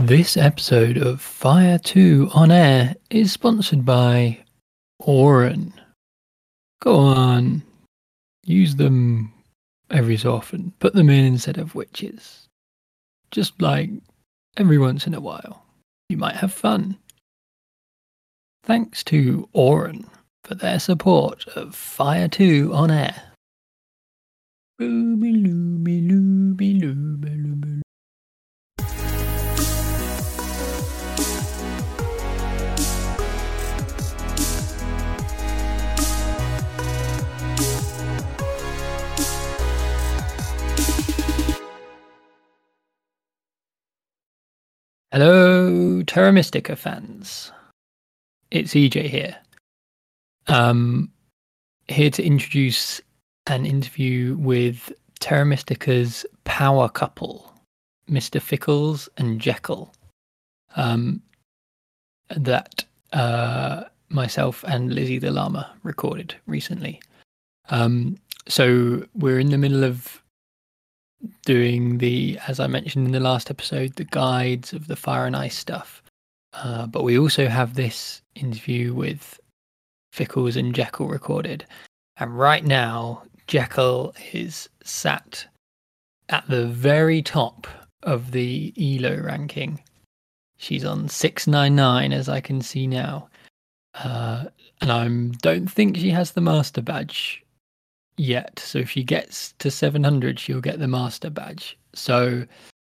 This episode of Fire 2 on air is sponsored by Auren. Go on, use them every so often. Put them in instead of witches. Just like every once in a while. You might have fun. Thanks to Auren for their support of Fire 2 on air. Hello, Terra Mystica fans. It's EJ here. Um, here to introduce an interview with Terra Mystica's power couple, Mr. Fickles and Jekyll. Um, that uh, myself and Lizzie the Llama recorded recently. Um, so we're in the middle of doing the, as I mentioned in the last episode, the guides of the fire and ice stuff. Uh, but we also have this interview with Fickles and Jekyll recorded. And right now, Jekyll is sat at the very top of the ELO ranking. She's on 699, as I can see now. Uh, and I don't think she has the master badge yet. So if she gets to 700, she'll get the master badge. So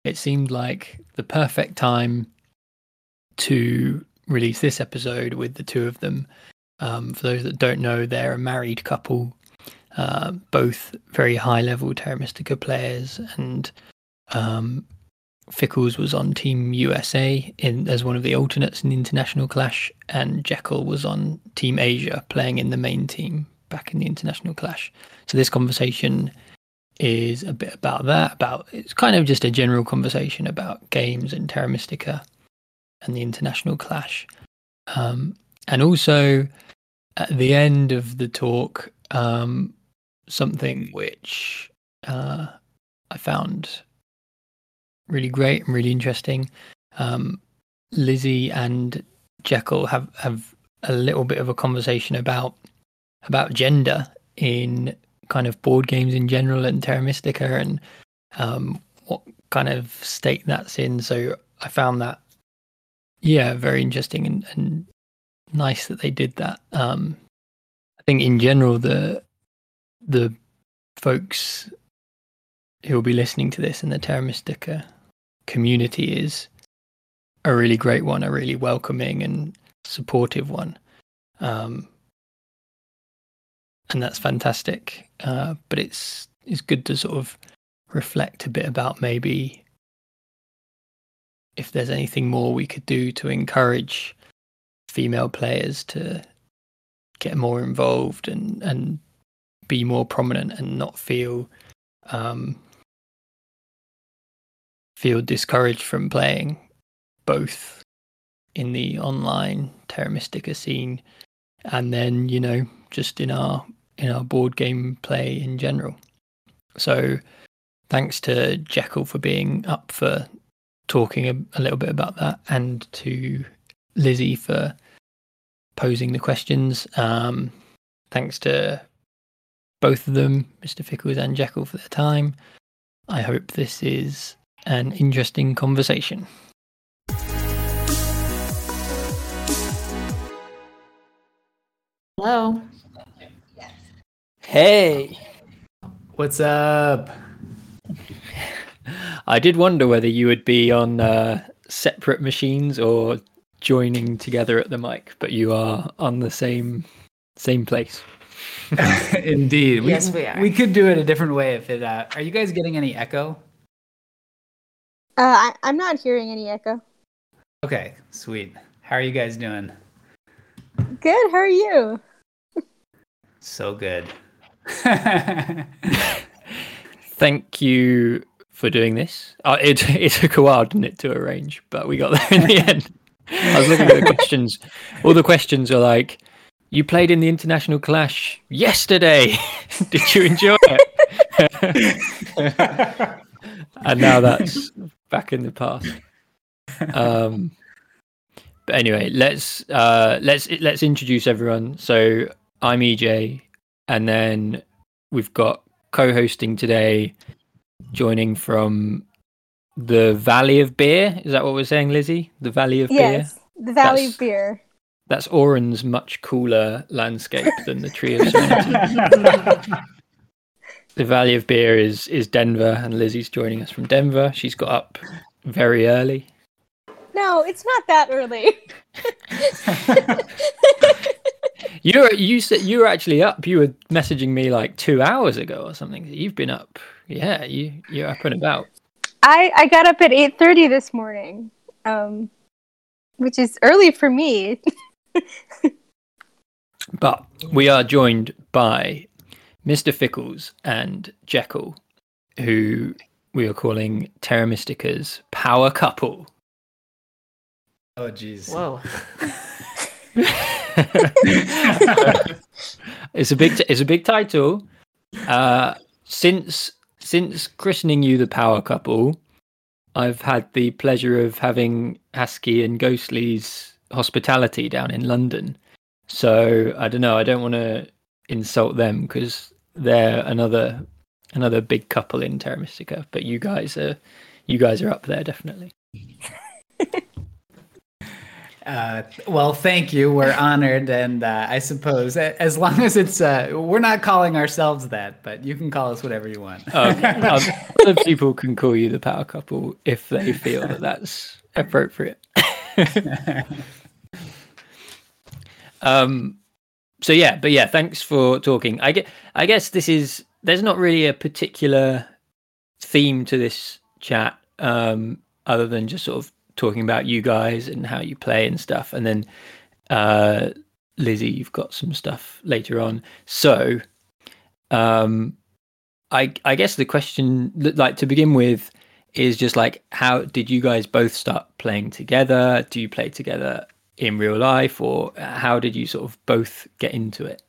it seemed like the perfect time to release this episode with the two of them. Um, for those that don't know, they're a married couple, uh, both very high level Terra Mystica players. And um, Fickles was on Team USA in as one of the alternates in the International Clash, and Jekyll was on Team Asia playing in the main team back in the International Clash. So this conversation is a bit about that. About it's kind of just a general conversation about games and Terra Mystica and the International Clash, um, and also at the end of the talk, um, something which uh, I found really great and really interesting. Um, Lizzie and Jekyll have have a little bit of a conversation about about gender in kind of board games in general and Terra Mystica and um, what kind of state that's in. So I found that, yeah, very interesting and, and nice that they did that. Um, I think in general, the the folks who will be listening to this in the Terra Mystica community is a really great one, a really welcoming and supportive one. Um, and that's fantastic. Uh, but it's it's good to sort of reflect a bit about maybe if there's anything more we could do to encourage female players to get more involved and and be more prominent and not feel um, feel discouraged from playing both in the online Terra Mystica scene and then you know just in our in our board game play in general. So thanks to Jekyll for being up for talking a, a, little bit about that and to Lizzie for posing the questions. Um, thanks to both of them, Mr. Fickles and Jekyll, for their time. I hope this is an interesting conversation. Hello. Hey. What's up? I did wonder whether you would be on uh, separate machines or joining together at the mic, but you are on the same same place. Indeed. We, yes, we are. We could do it a different way if it. Uh, are you guys getting any echo? Uh, I, I'm not hearing any echo. Okay, sweet. How are you guys doing? Good. How are you? So good. Thank you for doing this. Uh, it it took a while, didn't it, to arrange, but we got there in the end. I was looking at the questions. All the questions are like, "You played in the international clash yesterday. Did you enjoy it?" and now that's back in the past. um, but anyway, let's uh, let's let's introduce everyone. So I'm EJ, and then we've got co-hosting today, joining from the Valley of Beer. Is that what we're saying, Lizzie? The Valley of Beer. Yes, the Valley That's- of Beer. That's Auren's much cooler landscape than the Tree of Serenity. the Valley of Beer is is Denver, and Lizzie's joining us from Denver. She's got up very early. No, it's not that early. You were you said you were actually up. You were messaging me like two hours ago or something. You've been up. Yeah, you you're up and about. I I got up at eight thirty this morning, um, which is early for me. But we are joined by Mr. Fickles and Jekyll, who we are calling Terra Mystica's power couple. Oh jeez. Whoa. it's a big it's a big title. Uh, since since christening you the power couple, I've had the pleasure of having Husky and Ghostly's hospitality down in London. So I don't know. I don't want to insult them because they're another another big couple in Terra Mystica. But you guys are you guys are up there definitely. Uh, well, thank you. We're honored, and uh, I suppose as long as it's uh, we're not calling ourselves that, but you can call us whatever you want. Um, um, other people can call you the power couple if they feel that that's appropriate. um, so yeah, but yeah, thanks for talking. I get, I guess this is there's not really a particular theme to this chat, um, other than just sort of talking about you guys and how you play and stuff, and then uh, Lizzie, you've got some stuff later on. So, um, I I guess the question, like to begin with, is just like how did you guys both start playing together? Do you play together in real life, or how did you sort of both get into it?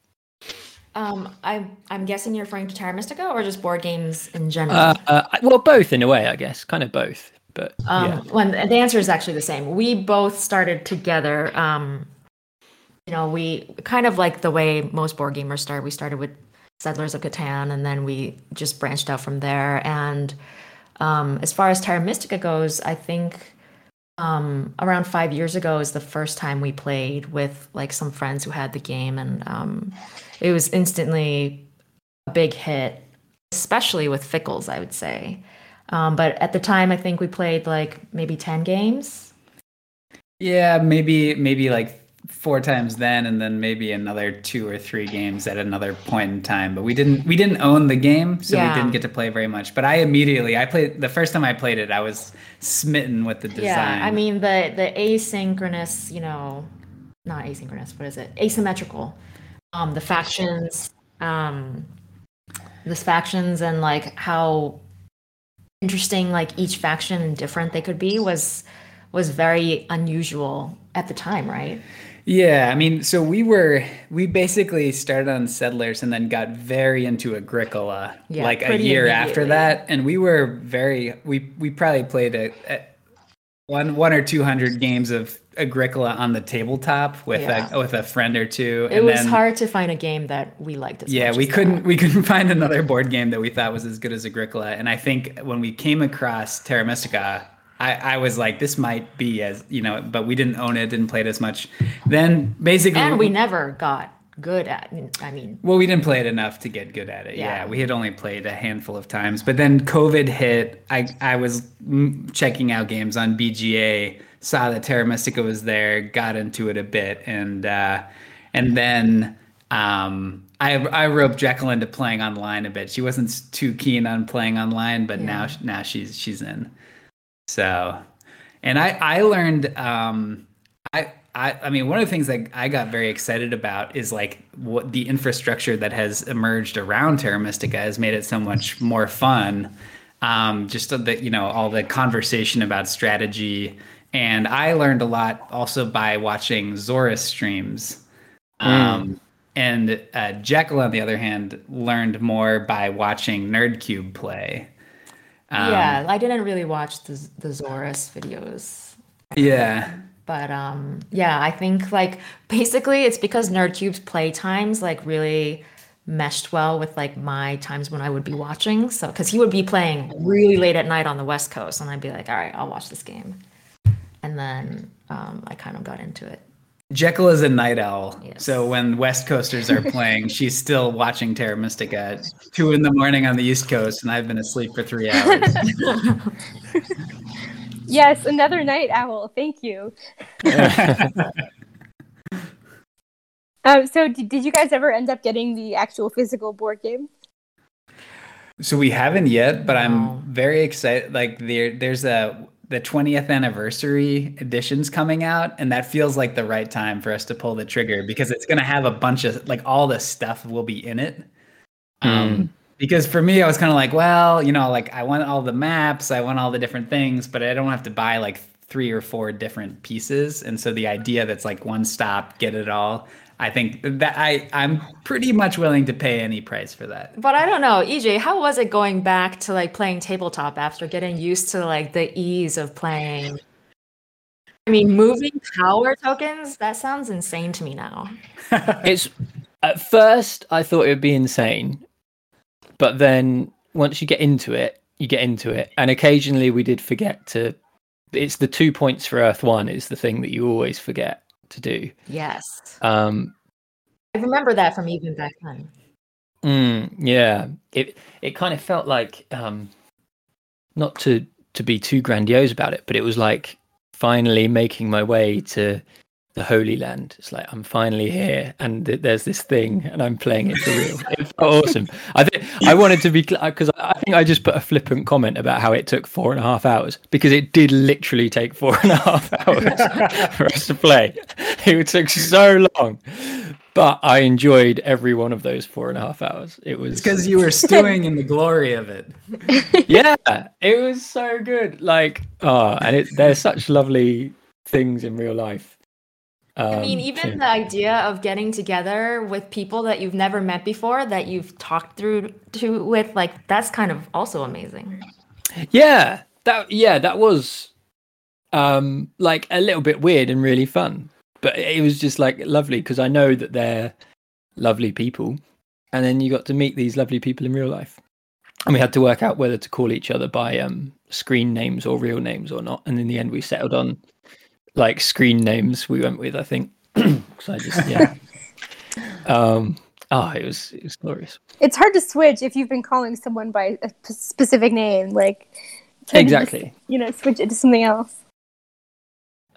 Um, I'm I'm guessing you're referring to Terra Mystica or just board games in general. Uh, uh, well, both in a way, I guess, kind of both. But um, yeah, when the answer is actually the same. We both started together. Um, you know, we kind of like the way most board gamers start. We started with Settlers of Catan, and then we just branched out from there. And um, as far as Terra Mystica goes, I think um, around five years ago is the first time we played with like some friends who had the game, and um, it was instantly a big hit, especially with Fickles, I would say. Um, but at the time, I think we played like maybe 10 games. Yeah, maybe maybe like four times then, and then maybe another two or three games at another point in time. But we didn't we didn't own the game, so Yeah. we didn't get to play very much. But I immediately I played the first time I played it, I was smitten with the design. Yeah, I mean, the, the asynchronous, you know, not asynchronous, what is it? Asymmetrical. Um, the factions, um, the factions and like how interesting like each faction and different they could be was was very unusual at the time, right? Yeah, I mean, so we were we basically started on Settlers and then got very into Agricola Yeah, like a year after that, and we were very we we probably played a, a one one or two hundred games of Agricola on the tabletop with Yeah. a with a friend or two. It and was then, hard to find a game that we liked as Yeah, much we couldn't that. we couldn't find another board game that we thought was as good as Agricola, and I think when we came across Terra Mystica. I, I was like, this might be as you know, but we didn't own it, didn't play it as much. Then basically, And we never got good at I mean, Well, we didn't play it enough to get good at it. Yeah. Yeah. we had only played a handful of times. But then COVID hit. I I was checking out games on BGA, saw that Terra Mystica was there, got into it a bit, and uh, and then um, I I roped Jekyll into playing online a bit. She wasn't too keen on playing online, but now Yeah. now she's she's in. So, and I I learned um, I, I I mean one of the things that I got very excited about is like what the infrastructure that has emerged around Terra Mystica has made it so much more fun. Um, just that you know all the conversation about strategy, and I learned a lot also by watching Zorus streams. Um, and uh, Jekyll, on the other hand, learned more by watching NerdCube play. Um, yeah, I didn't really watch the the Zorus videos. Yeah. But um, yeah, I think like basically it's because NerdCube's play times like really meshed well with like my times when I would be watching. So because he would be playing really late at night on the West Coast, and I'd be like, all right, I'll watch this game. And then um, I kind of got into it. Jekyll is a night owl. Yes. So when West Coasters are playing, she's still watching Terra Mystica at two in the morning on the East Coast, and I've been asleep for three hours. Yes, another night owl. Thank you. Um, so, did, did you guys ever end up getting the actual physical board game? so we haven't yet, but I'm very excited. Like there, there's a the 20th anniversary editions coming out, and that feels like the right time for us to pull the trigger because it's gonna have a bunch of like all the stuff will be in it. Um, because for me, I was kind of like, well, you know, like I want all the maps, I want all the different things, but I don't have to buy like three or four different pieces. And so the idea that's like one stop, get it all. I think that I I'm pretty much willing to pay any price for that. But I don't know, EJ, how was it going back to like playing tabletop after getting used to like the ease of playing? I mean, moving power tokens, that sounds insane to me now. it's at first I thought it would be insane, but then once you get into it, you get into it, and occasionally we did forget to. It's the two points for Earth One is the thing that you always forget to do. Yes. Um, I remember that from even back then. Mm, yeah, it it kind of felt like um, not to to be too grandiose about it, but it was like finally making my way to the Holy Land. It's like I'm finally here, and th- there's this thing, and I'm playing it for real. It awesome. I think I wanted to be because I think I just put a flippant comment about how it took four and a half hours because it did literally take four and a half hours for us to play. It took so long, but I enjoyed every one of those four and a half hours. It was because you were stewing in the glory of it. yeah, it was so good. Like, oh, and it, there's such lovely things in real life. I mean, Um, even the idea of getting together with people that you've never met before, that you've talked through to with, like that's kind of also amazing. yeah, that yeah, that was um like a little bit weird and really fun, but it was just like lovely because I know that they're lovely people, and then you got to meet these lovely people in real life, and we had to work out whether to call each other by um screen names or real names or not, and in the end we settled on like screen names. We went with I think because I just yeah. um. Oh, it was it was glorious. It's hard to switch if you've been calling someone by a p- specific name. Like, can you just, Exactly. you know, switch it to something else.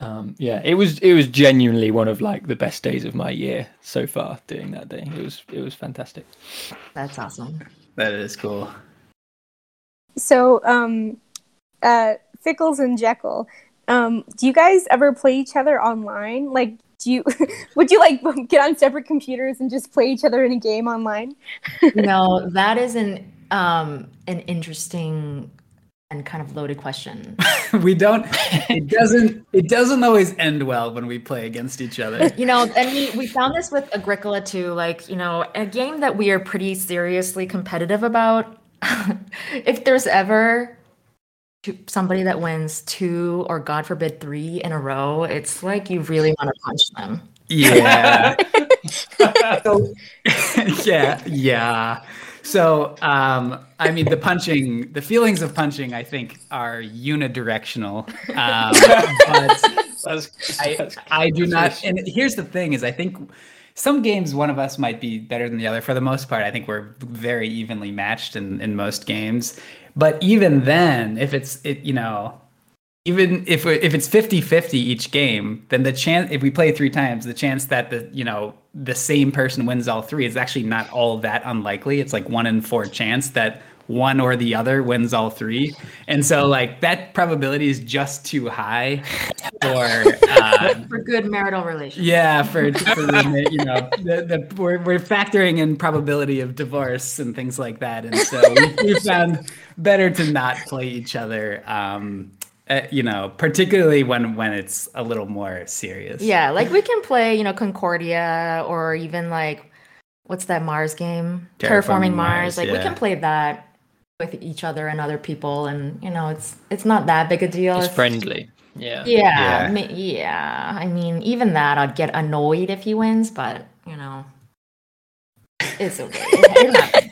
Um, yeah, it was it was genuinely one of like the best days of my year so far. Doing that day, it was it was fantastic. That's awesome. That is cool. So, um, uh, Fickles and Jekyll, um, do you guys ever play each other online? Like, do you would you like get on separate computers and just play each other in a game online? no, that is an um an interesting and kind of loaded question. we don't it doesn't it doesn't always end well when we play against each other. you know, and we, we found this with Agricola too. Like, you know, a game that we are pretty seriously competitive about. if there's ever two- somebody that wins two or God forbid three in a row, it's like you really want to punch them. Yeah. so, yeah, yeah. So, um, I mean, the punching, the feelings of punching, I think, are unidirectional. Um, but That's, I, I do not. And here's the thing: is I think some games one of us might be better than the other. For the most part, I think we're very evenly matched in in most games. But even then, if it's it, you know, even if if it's 50-50 each game, then the chance if we play three times, the chance that the you know the same person wins all three is actually not all that unlikely. It's like one in four chance that one or the other wins all three, and so like that probability is just too high for uh, For good marital relations. yeah for, for the, you know the, the we're, we're factoring in probability of divorce and things like that, and so we, we found better to not play each other. Um, uh, you know, particularly when when it's a little more serious. Yeah, like we can play, you know, Concordia or even like what's that Mars game? Terraforming Terraforming, Mars, Mars. Like we can play that with each other and other people and you know, it's it's not that big a deal. it's if- friendly. Yeah. Yeah, Yeah. ma- yeah. I mean, even that, I'd get annoyed if he wins, but you know, it's okay.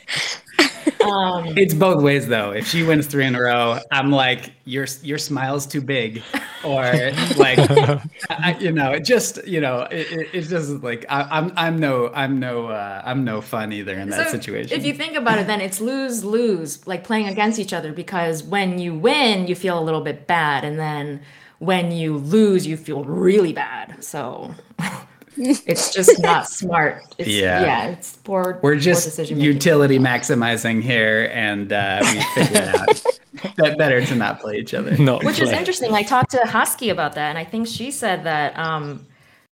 Um, It's both ways though. If she wins three in a row, I'm like, your your smile's too big, or like, I, you know, it just you know, it, it, it's just like I, I'm I'm no I'm no uh, I'm no fun either in that So, situation. If you think about it, then it's lose lose, like playing against each other, because when you win, you feel a little bit bad, and then when you lose, you feel really bad. So it's just not smart. It's, Yeah. yeah, it's poor. We're just decision-making. utility maximizing here, and uh, we figured out that better to not play each other. Not Which is interesting. I talked to Husky about that, and I think she said that um,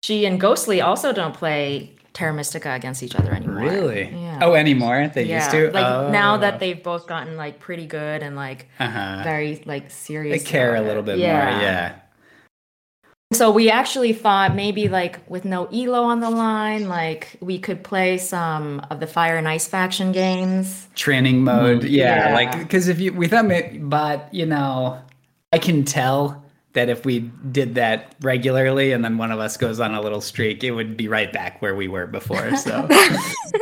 she and Ghostly also don't play Terra Mystica against each other anymore. Really? Yeah. Oh, anymore? They yeah. used to. Like now Oh. that they've both gotten like pretty good and like uh-huh. very like serious. they care a little it. bit more. Yeah. So we actually thought maybe like with no Elo on the line, like we could play some of the Fire and Ice faction games. training mode mm-hmm. yeah, Yeah. like because if you we thought but you know i can tell that if we did that regularly and then one of us goes on a little streak it would be right back where we were before so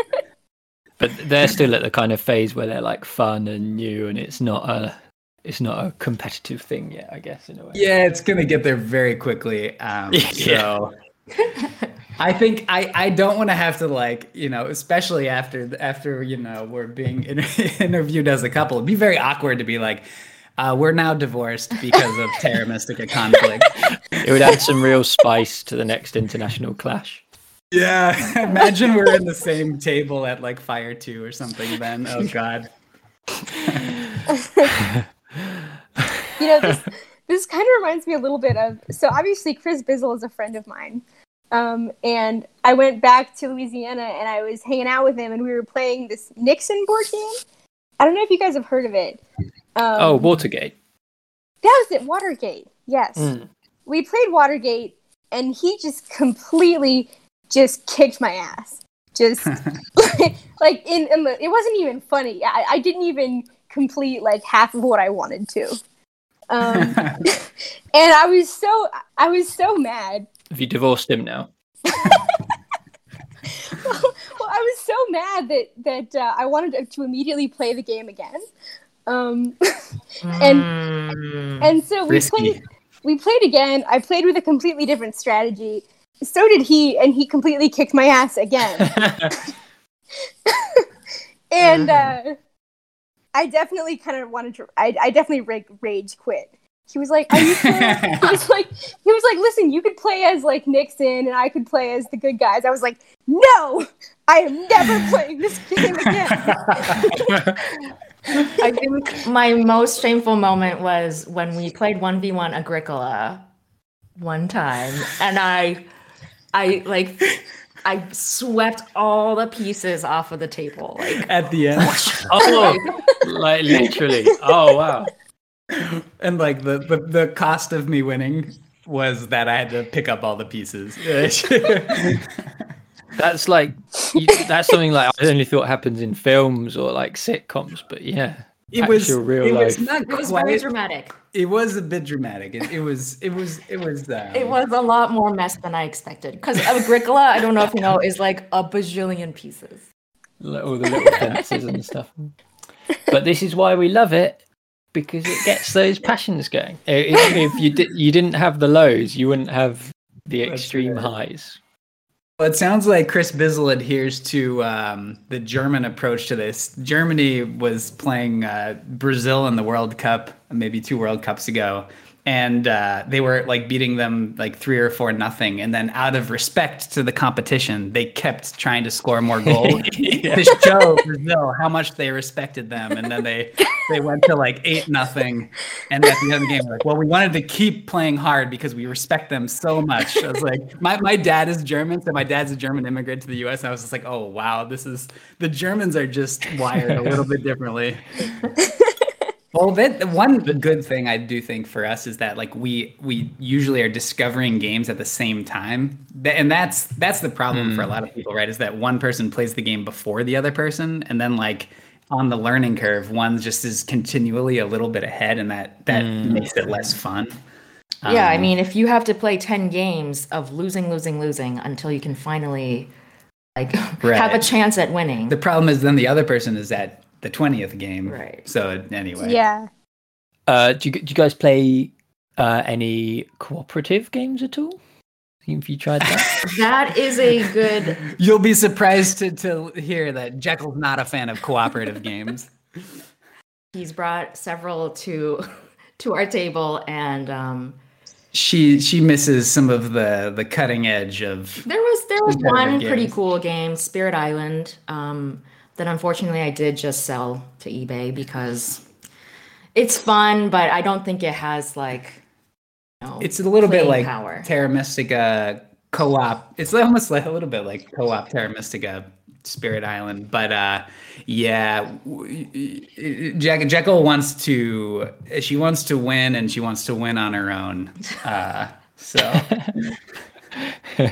But they're still at the kind of phase where they're like fun and new, and it's not a it's not a competitive thing yet. I guess in a way. yeah it's gonna get there very quickly um so I think I, I don't want to have to like you know especially after after you know we're being inter- interviewed as a couple it'd be very awkward to be like uh, we're now divorced because of Terra Mystica conflict. It would add some real spice to the next international clash. Yeah, imagine we're in the same table at like Fire 2 or something then. Oh god. You know this this kind of reminds me a little bit of so obviously chris bizzle is a friend of mine. Um, and i went back to louisiana and i was hanging out with him and we were playing this nixon board game. I don't know if you guys have heard of it. Um, Oh, Watergate. that was it watergate. Yes. Mm. we played watergate and he just completely just kicked my ass. Just like in, in the it wasn't even funny. I, I didn't even complete like half of what i wanted to um, and I was so I was so mad. Have you divorced him now? well, I was so mad that that uh, I wanted to, to immediately play the game again. Um, And- Mm. and so we Risky. played we played again. I played with a completely different strategy. So did he, and he completely kicked my ass again. and uh, I definitely kind of wanted to. I, I definitely ra- rage quit. He was like, "Are you he was like, "He was like, listen, you could play as like Nixon, and I could play as the good guys." I was like, "No, I am never playing this game again." I think my most shameful moment was when we played 1v1 Agricola one time and I I like I swept all the pieces off of the table. Like At the end. oh, like literally. Oh wow. and like the, the the cost of me winning was that I had to pick up all the pieces. That's like you, that's something like I only thought happens in films or like sitcoms, but yeah, it was real it was not it was very dramatic. it was a bit dramatic. It, it was it was it was um, It was a lot more mess than I expected. Because Agricola, I don't know if you know, is like a bajillion pieces. like all the little fences and stuff. But this is why we love it because it gets those passions going. If, if you did, you didn't have the lows, you wouldn't have the extreme highs. Well, it sounds like Chris Bizzle adheres to um, the German approach to this. Germany was playing uh, Brazil in the World Cup maybe two World Cups ago, and uh, they were like beating them like three or four nothing. And then, out of respect to the competition, they kept trying to score more goals Yeah. to show Brazil how much they respected them. And then they they went to like eight nothing, and at the end of the game, like, well, we wanted to keep playing hard because we respect them so much. I was like, my my dad is German, so my dad's a German immigrant to the U.S. And I was just like, oh wow, this is the Germans are just wired a little bit differently. Well, that the one good thing I do think for us is that like we we usually are discovering games at the same time, and that's that's the problem for a lot of people, right? Is that one person plays the game before the other person, and then like on the learning curve, one just is continually a little bit ahead, and that that makes it less fun. yeah, I Um, mean, if you have to play 10 games of losing, losing, losing until you can finally like have a chance at winning. the problem is then the other person is at the twentieth game. Right. So anyway. Yeah. Uh, do you do you guys play uh, any cooperative games at all? Have you tried that? that is a good You'll be surprised to, to hear that Jekyll's not a fan of cooperative games. he's brought several to to our table and um She she misses some of the the cutting edge of there was there was Competitive one pretty cool game, Spirit Island, um that unfortunately I did just sell to eBay because it's fun, but I don't think it has like you know, it's a little bit like power. Terra Mystica co-op. It's almost like a little bit like co-op Terra Mystica Spirit Island, but uh yeah, Jack Jekyll wants to she wants to win and she wants to win on her own. Uh so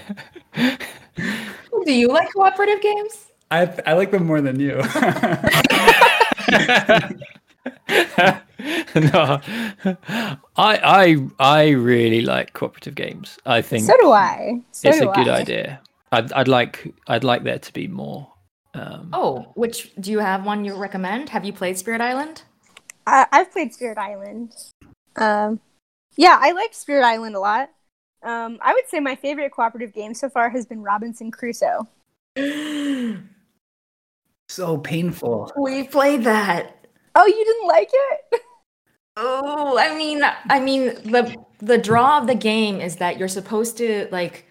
Do you like cooperative games? I I like them more than you. no, I I I really like cooperative games. I think So do I. So it's a good I. idea. I'd I'd like I'd like there to be more. Um, Oh, which do you have one you recommend? Have you played Spirit Island? I, I've played Spirit Island. Um, yeah, I like Spirit Island a lot. Um, I would say my favorite cooperative game so far has been Robinson Crusoe. so painful. We played that. Oh, you didn't like it? Oh, I mean, I mean, the the draw of the game is that you're supposed to like,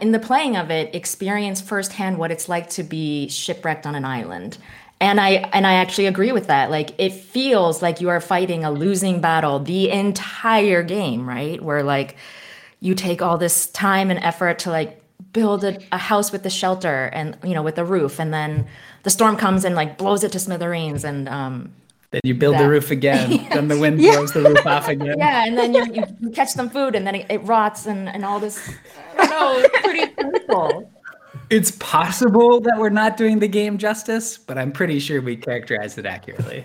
in the playing of it, experience firsthand what it's like to be shipwrecked on an island. And I and I actually agree with that. Like, it feels like you are fighting a losing battle the entire game, right? Where like you take all this time and effort to like build a, a house with the shelter and you know with the roof, and then the storm comes and like blows it to smithereens, and um, Then you build the roof again. Then the wind Yeah. blows the roof off again. Yeah, and then you, you, you catch some food and then it, it rots and, and all this. I know, it's pretty painful. It's possible that we're not doing the game justice, but I'm pretty sure we characterized it accurately.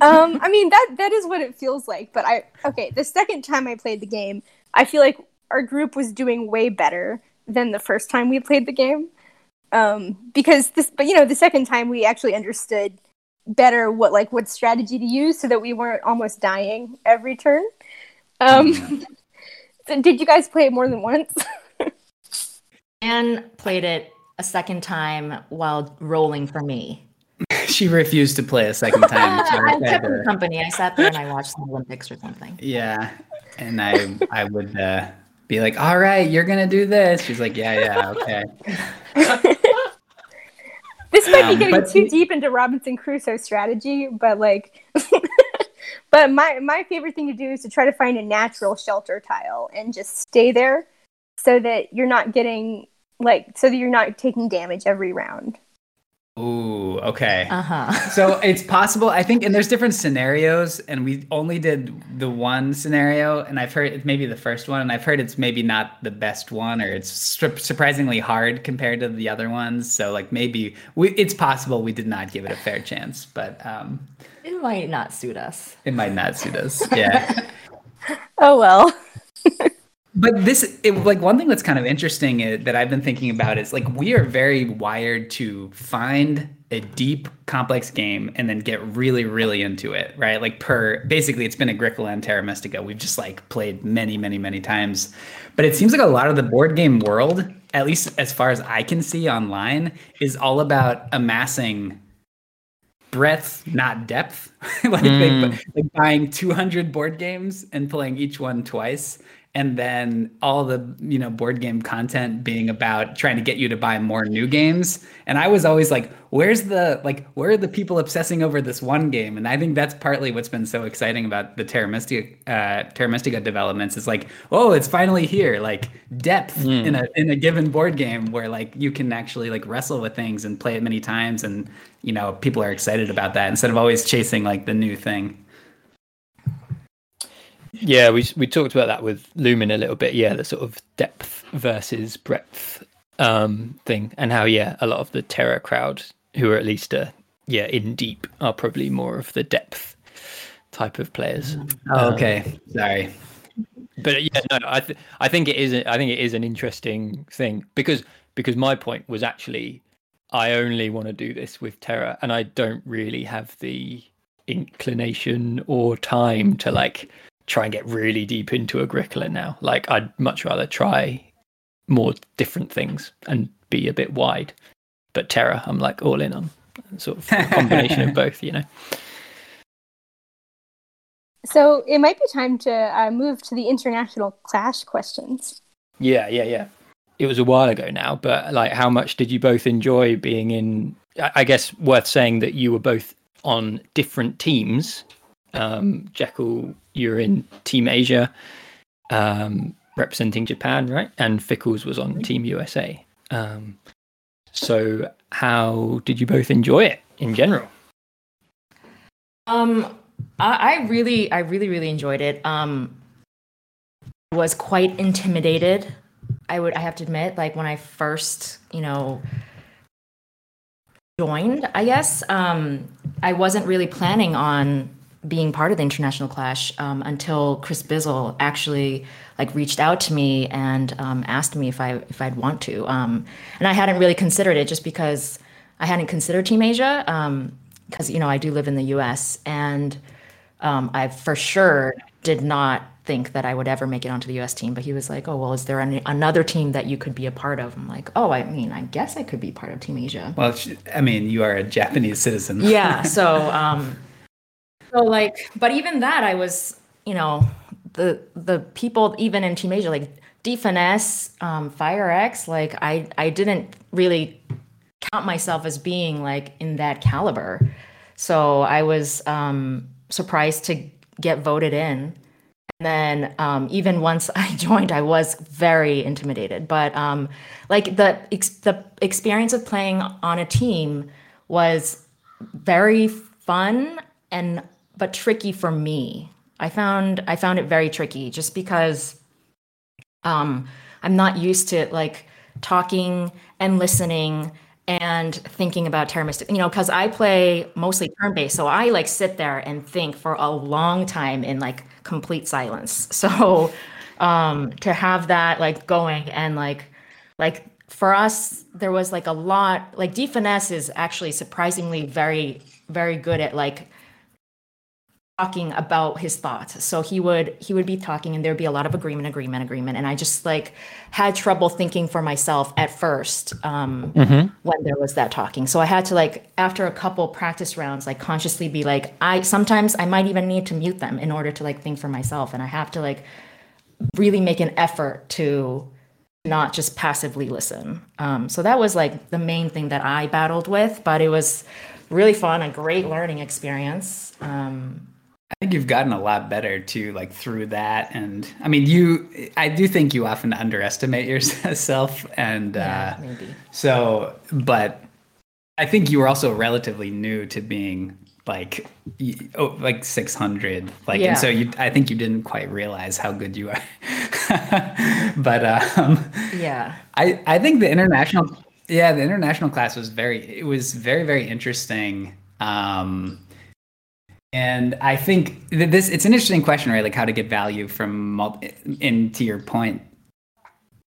um, I mean that that is what it feels like. But I okay, the second time I played the game, I feel like our group was doing way better than the first time we played the game. Um, because this, but you know, the second time we actually understood better what like what strategy to use so that we weren't almost dying every turn. Um, so did you guys play it more than once? And played it a second time while rolling for me. she refused to play a second time. so I I kept her company. I sat there and I watched the Olympics or something. yeah, and I I would uh, be like, "All right, you're gonna do this." She's like, "Yeah, yeah, okay." this might be Um, getting but too the- deep into Robinson Crusoe strategy, but like, but my my favorite thing to do is to try to find a natural shelter tile and just stay there, so that you're not getting like so that you're not taking damage every round. Ooh, okay. Uh huh. So it's possible, I think, and there's different scenarios, and we only did the one scenario, and I've heard it maybe the first one, and I've heard it's maybe not the best one, or it's sur- surprisingly hard compared to the other ones. So like maybe we, it's possible we did not give it a fair chance, but um, It might not suit us. it might not suit us. Yeah. Oh well. But this, it, like one thing that's kind of interesting uh, that I've been thinking about is like we are very wired to find a deep, complex game and then get really, really into it, right? Like per basically, it's been Agricola and Terra Mystica. We've just like played many, many, many times. But it seems like a lot of the board game world, at least as far as I can see online, is all about amassing breadth, not depth. like, they, Mm. like buying 200 board games and playing each one twice and then all the you know board game content being about trying to get you to buy more new games. And i was always like where's the like where are the people obsessing over this one game? And i think that's partly what's been so exciting about the terra mystica uh, terra mystica developments is like oh it's finally here. Like depth in a in a given board game where like you can actually like wrestle with things and play it many times and you know people are excited about that instead of always chasing like the new thing Yeah, we we talked about that with Lumen a little bit. Yeah, the sort of depth versus breadth um, thing, and how yeah, a lot of the Terra crowd who are at least uh, yeah in deep are probably more of the depth type of players. oh Um, okay sorry but yeah, no, I th- I think it is. A, I think it is an interesting thing because because my point was actually I only want to do this with Terra, and I don't really have the inclination or time to like try and get really deep into Agricola now. Like I'd much rather try more different things and be a bit wide. But Terra, I'm like all in on sort of a combination of both, you know. So it might be time to uh, move to the international clash questions. Yeah, yeah, yeah. It was a while ago now, but like, how much did you both enjoy being in? I guess worth saying that you were both on different teams. Um, Jekyll, you're in Team Asia, um, representing Japan, right? And Fickles was on Team USA. Um, so, how did you both enjoy it in general? Um, I, I really, I really, really enjoyed it. Um, was quite intimidated. I would, I have to admit, like when I first, you know, joined, I guess, um, I wasn't really planning on being part of the international clash um, until Chris Bizzle actually like reached out to me and um, asked me if I if I'd want to. Um, and I hadn't really considered it just because I hadn't considered Team Asia because um, you know I do live in the U.S. and um, I for sure did not think that I would ever make it onto the U.S. team. But he was like, "Oh well, is there any, another team that you could be a part of?" I'm like, "Oh, I mean, I guess I could be part of Team Asia." Well, I mean, you are a Japanese citizen. yeah. So, um, so like, but even that, I was, you know, the the people even in Team Asia, like D Finesse, um, Fire X, like I I didn't really count myself as being like in that caliber. So I was um, surprised to get voted in. And then um, even once I joined, I was very intimidated. But um, like the ex- the experience of playing on a team was very fun and but tricky for me. I found I found it very tricky just because um, I'm not used to like talking and listening and thinking about Terra you know, because I play mostly turn based. So I like sit there and think for a long time in like complete silence. So um, to have that like going and like, like for us, there was like a lot, like D Finesse is actually surprisingly very, very good at like talking about his thoughts. So he would he would be talking and there'd be a lot of agreement agreement agreement. And i just like had trouble thinking for myself at first um, mm-hmm. when there was that talking. So i had to like after a couple practice rounds like consciously be like i sometimes i might even need to mute them in order to like think for myself. And i have to like really make an effort to not just passively listen. Um, so that was like the main thing that i battled with but it was really fun a great learning experience. Um, I think you've gotten a lot better too, like through that. And I mean, you, I do think you often underestimate yourself. And yeah, uh, maybe. so, but I think you were also relatively new to being like, oh, like 600. Like, yeah. and so you, I think you didn't quite realize how good you are. but, um, yeah, I, I think the international, yeah, the international clash was very, it was very, very interesting. Um, and I think this it's an interesting question, right? Like how to get value from and to your point.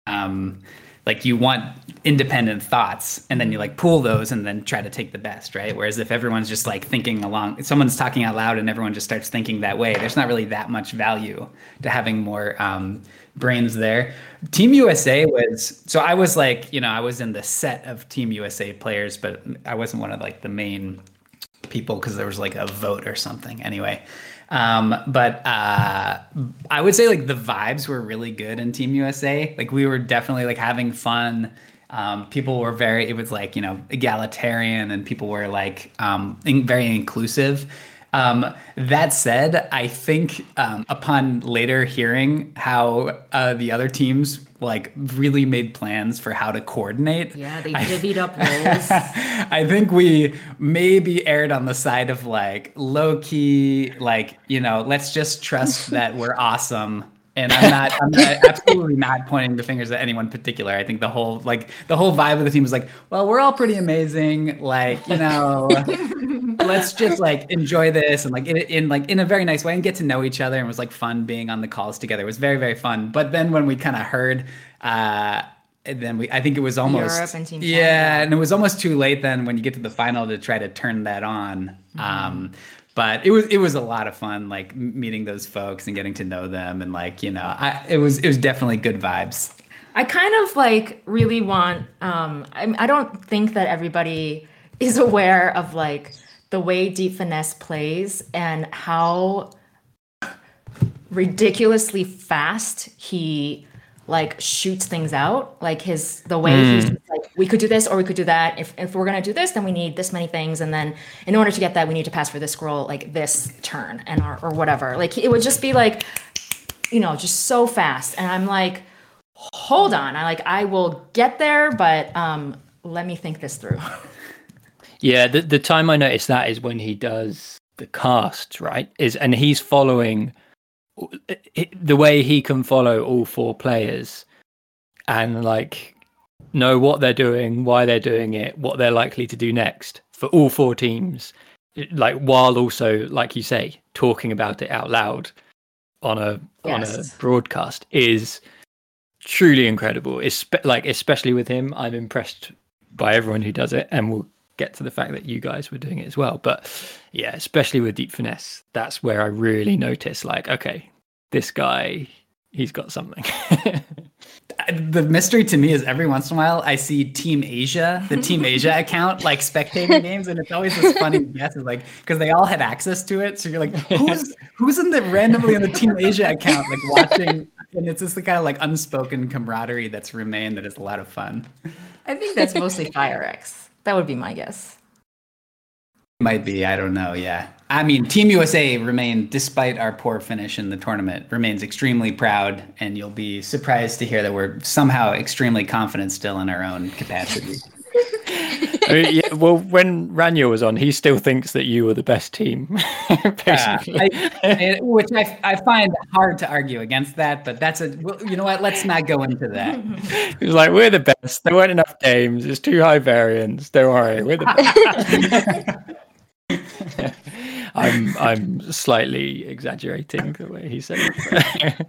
Um, like you want independent thoughts and then you like pool those and then try to take the best right whereas if everyone's just like thinking along someone's talking out loud and everyone just starts thinking that way there's not really that much value to having more um, brains there team usa was so i was like you know i was in the set of team usa players but i wasn't one of like the main people because there was like a vote or something. Anyway, um, but uh, I would say like the vibes were really good in Team USA. Like we were definitely like having fun. Um, people were very it was like you know egalitarian and people were like um, in, very inclusive um, that said, I think um, upon later hearing how uh, the other teams like really made plans for how to coordinate, yeah, they divvied up roles. I think we maybe erred on the side of like low key, like you know, let's just trust that we're awesome and I'm not, I'm not, absolutely not pointing the fingers at anyone particular. I think the whole like the whole vibe of the team was like, well, we're all pretty amazing, like you know. Let's just like enjoy this and like in, in like in a very nice way and get to know each other and it was like fun being on the calls together. It was very very fun. But then when we kind of heard uh then we I think it was almost and yeah, and it was almost too late then when you get to the final to try to turn that on. Um, but it was it was a lot of fun, like meeting those folks and getting to know them, and like you know, I it was it was definitely good vibes. I kind of like really want. Um, I, I don't think that everybody is aware of like the way Deep Finesse plays and how ridiculously fast he like shoots things out. Like his the way he's like, we could do this or we could do that. If if we're gonna do this, then we need this many things, and then in order to get that, we need to pass for this scroll like this turn and or, or whatever. Like it would just be like, you know, just so fast, and I'm like hold on i like i will get there but um let me think this through Yeah, the the time I noticed that is when he does the cast, right? Is and he's following the way he can follow all four players and like know what they're doing, why they're doing it, what they're likely to do next for all four teams. Like while also, like you say, talking about it out loud on a on a broadcast is truly incredible. It's like especially with him, I'm impressed by everyone who does it, and we'll get to the fact that you guys were doing it as well. But yeah, especially with Deep Finesse, that's where I really notice, like, okay, this guy, he's got something. The mystery to me is every once in a while I see Team Asia, the Team Asia account, like spectating games, and it's always this funny guess, is like because they all had access to it. So you're like, who's who's in the randomly in the Team Asia account, like watching, and it's just the kind of like unspoken camaraderie that's remained that is a lot of fun. i think that's mostly firex that would be my guess Might be, I don't know. Yeah, I mean, Team USA remained, despite our poor finish in the tournament, remains extremely proud, and you'll be surprised to hear that we're somehow extremely confident still in our own capacity. I mean, yeah, well, when Rania was on, he still thinks that you were the best team, Yeah. I, I- which I, I find hard to argue against that, but that's a well, you know what? Let's not go into that. He was like, "We're the best. There weren't enough games. It's too high variance. Don't worry, we're the best." I'm I'm slightly exaggerating the way he said it.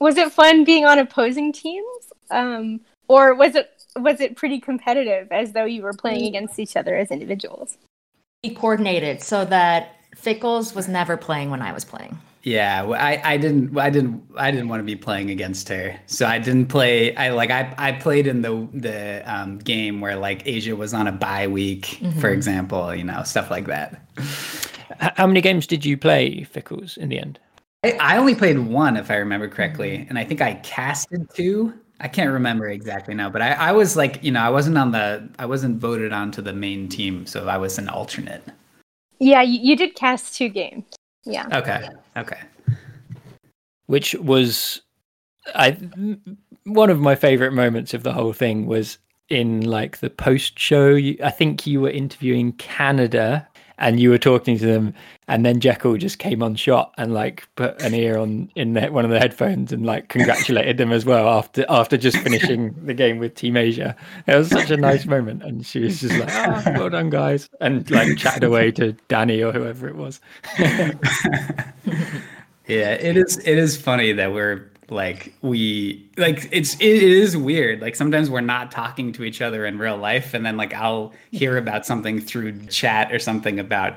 Was it fun being on opposing teams? Um, or was it was it pretty competitive as though you were playing mm. against each other as individuals? we coordinated so that fickles was never playing when i was playing Yeah, I, I didn't I didn't I didn't want to be playing against her, so I didn't play. I like I, I played in the the um, game where like Asia was on a bye week, for mm-hmm. example, you know stuff like that. How many games did you play, Fickles, in the end? I, I only played one, if I remember correctly, mm. and I think I casted two. I can't remember exactly now, but I, I was like, you know, I wasn't on the, I wasn't voted onto the main team, so I was an alternate. Yeah, you, you did cast two games. Yeah. Okay, okay. which was I one of my favorite moments of the whole thing was in like the post show. I think you were interviewing Canada and you were talking to them, and then Jekyll just came on shot and like put an ear on in the, one of the headphones and like congratulated them as well after after just finishing the game with Team Asia. It was such a nice moment, and she was just like, "Ah, "Well done, guys," and like chatted away to Danny or whoever it was. Yeah, it is. It is funny that we're like we like it's it is weird. Like sometimes we're not talking to each other in real life, and then like I'll hear about something through chat or something about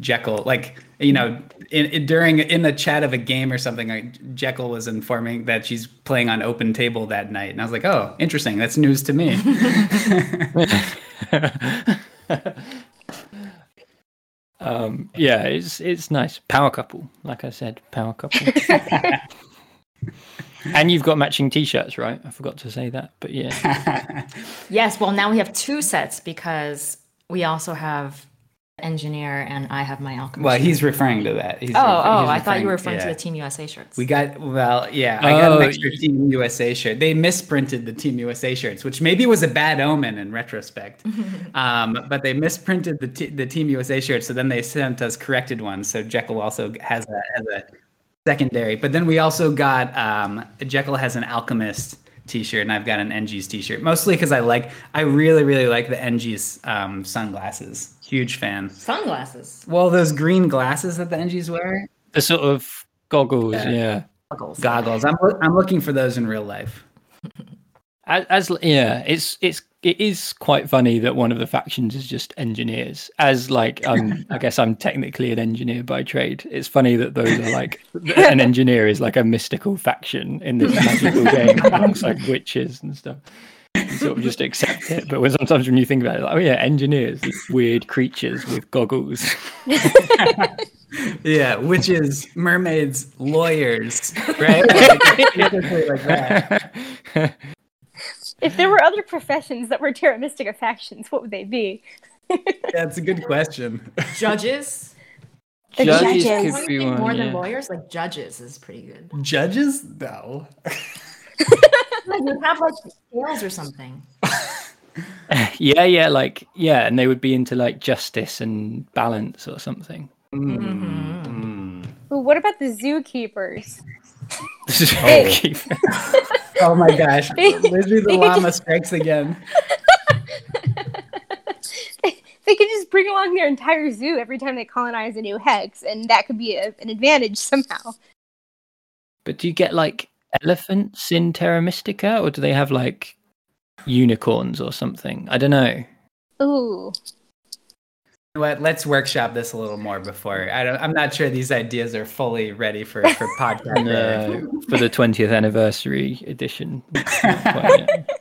Jekyll. Like you know, in, in during in the chat of a game or something, like, Jekyll was informing that she's playing on Open Table that night, and I was like, oh, interesting. That's news to me. Um, yeah, it's it's nice. Power couple, like I said, power couple. and you've got matching t-shirts, right? I forgot to say that, but yeah. yes well now we have two sets because we also have engineer and i have my alchemist well, he's referring to that. He's oh refer- oh he's i thought you were referring- referring to the team usa shirts We got well, yeah. I got Oh, an extra y- Team USA shirt. They misprinted the Team USA shirts, which maybe was a bad omen in retrospect. um, but they misprinted the t- the Team USA shirts, so then they sent us corrected ones. So Jekyll also has a has a secondary. But then we also got um, Jekyll has an alchemist t-shirt and I've got an NG's t-shirt mostly because I like I really really like the NG's um, sunglasses. Huge fan. Sunglasses. Well, those green glasses that the NG's wear, The sort of goggles, Yeah. yeah. Goggles. goggles. I'm I'm looking for those in real life. As, as yeah, it's it's it is quite funny that one of the factions is just engineers. As like um, I guess I'm technically an engineer by trade. It's funny that those are like an engineer is like a mystical faction in this magical game alongside witches and stuff. You sort of just accept it, but when sometimes when you think about it, like, oh yeah, engineers, these weird creatures with goggles. Yeah, witches, mermaids, lawyers, right? Like, like that. If there were other professions that were Terra Mystica factions, what would they be? That's a good question. Judges. The Judges judges. could be one. more yeah. than lawyers, like judges is pretty good. Judges? No. Like you have like scales or something. yeah, yeah, like yeah, and they would be into like justice and balance or something. Mm. Well, what about the zookeepers? Hey. Oh my gosh. Lizzie the They could llama strikes again. They could just bring along their entire zoo every time they colonize a new hex, and that could be a, an advantage somehow. But do you get like elephants in Terra Mystica, or do they have like unicorns or something? I don't know. Ooh. What? Let's workshop this a little more before. I don't. I'm not sure these ideas are fully ready for for podcast. No, for the 20th anniversary edition. Not quite yet.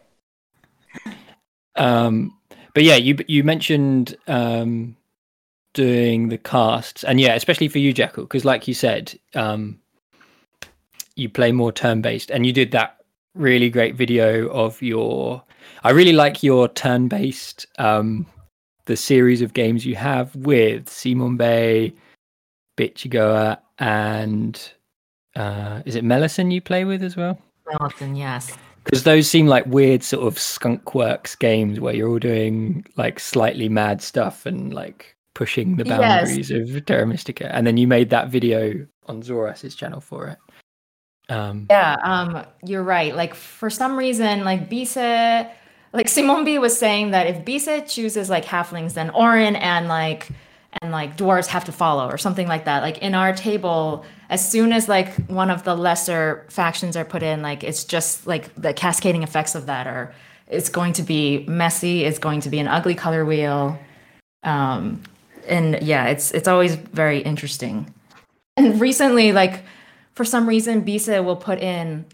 um, but yeah, you you mentioned um, doing the casts, and yeah, especially for you, Jekyll, because like you said, um, you play more turn based, and you did that really great video of your. I really like your turn based. Um, the series of games you have with Simon Bay, Bisagoa, and uh, is it Mellison you play with as well? Skeleton, yes. Because those seem like weird sort of skunk works games where you're all doing like slightly mad stuff and like pushing the Yes. boundaries of Terra Mystica. And then you made that video on Zoras's channel for it. Um, Yeah, um, you're right. Like for some reason, like Bisa, like Simone B was saying that if Bisa chooses like halflings, then Auren and like and like dwarves have to follow or something like that. Like in our table, as soon as like one of the lesser factions are put in, like it's just like the cascading effects of that are it's going to be messy, it's going to be an ugly color wheel. Um and yeah, it's it's always very interesting. And recently, like for some reason, Bisa will put in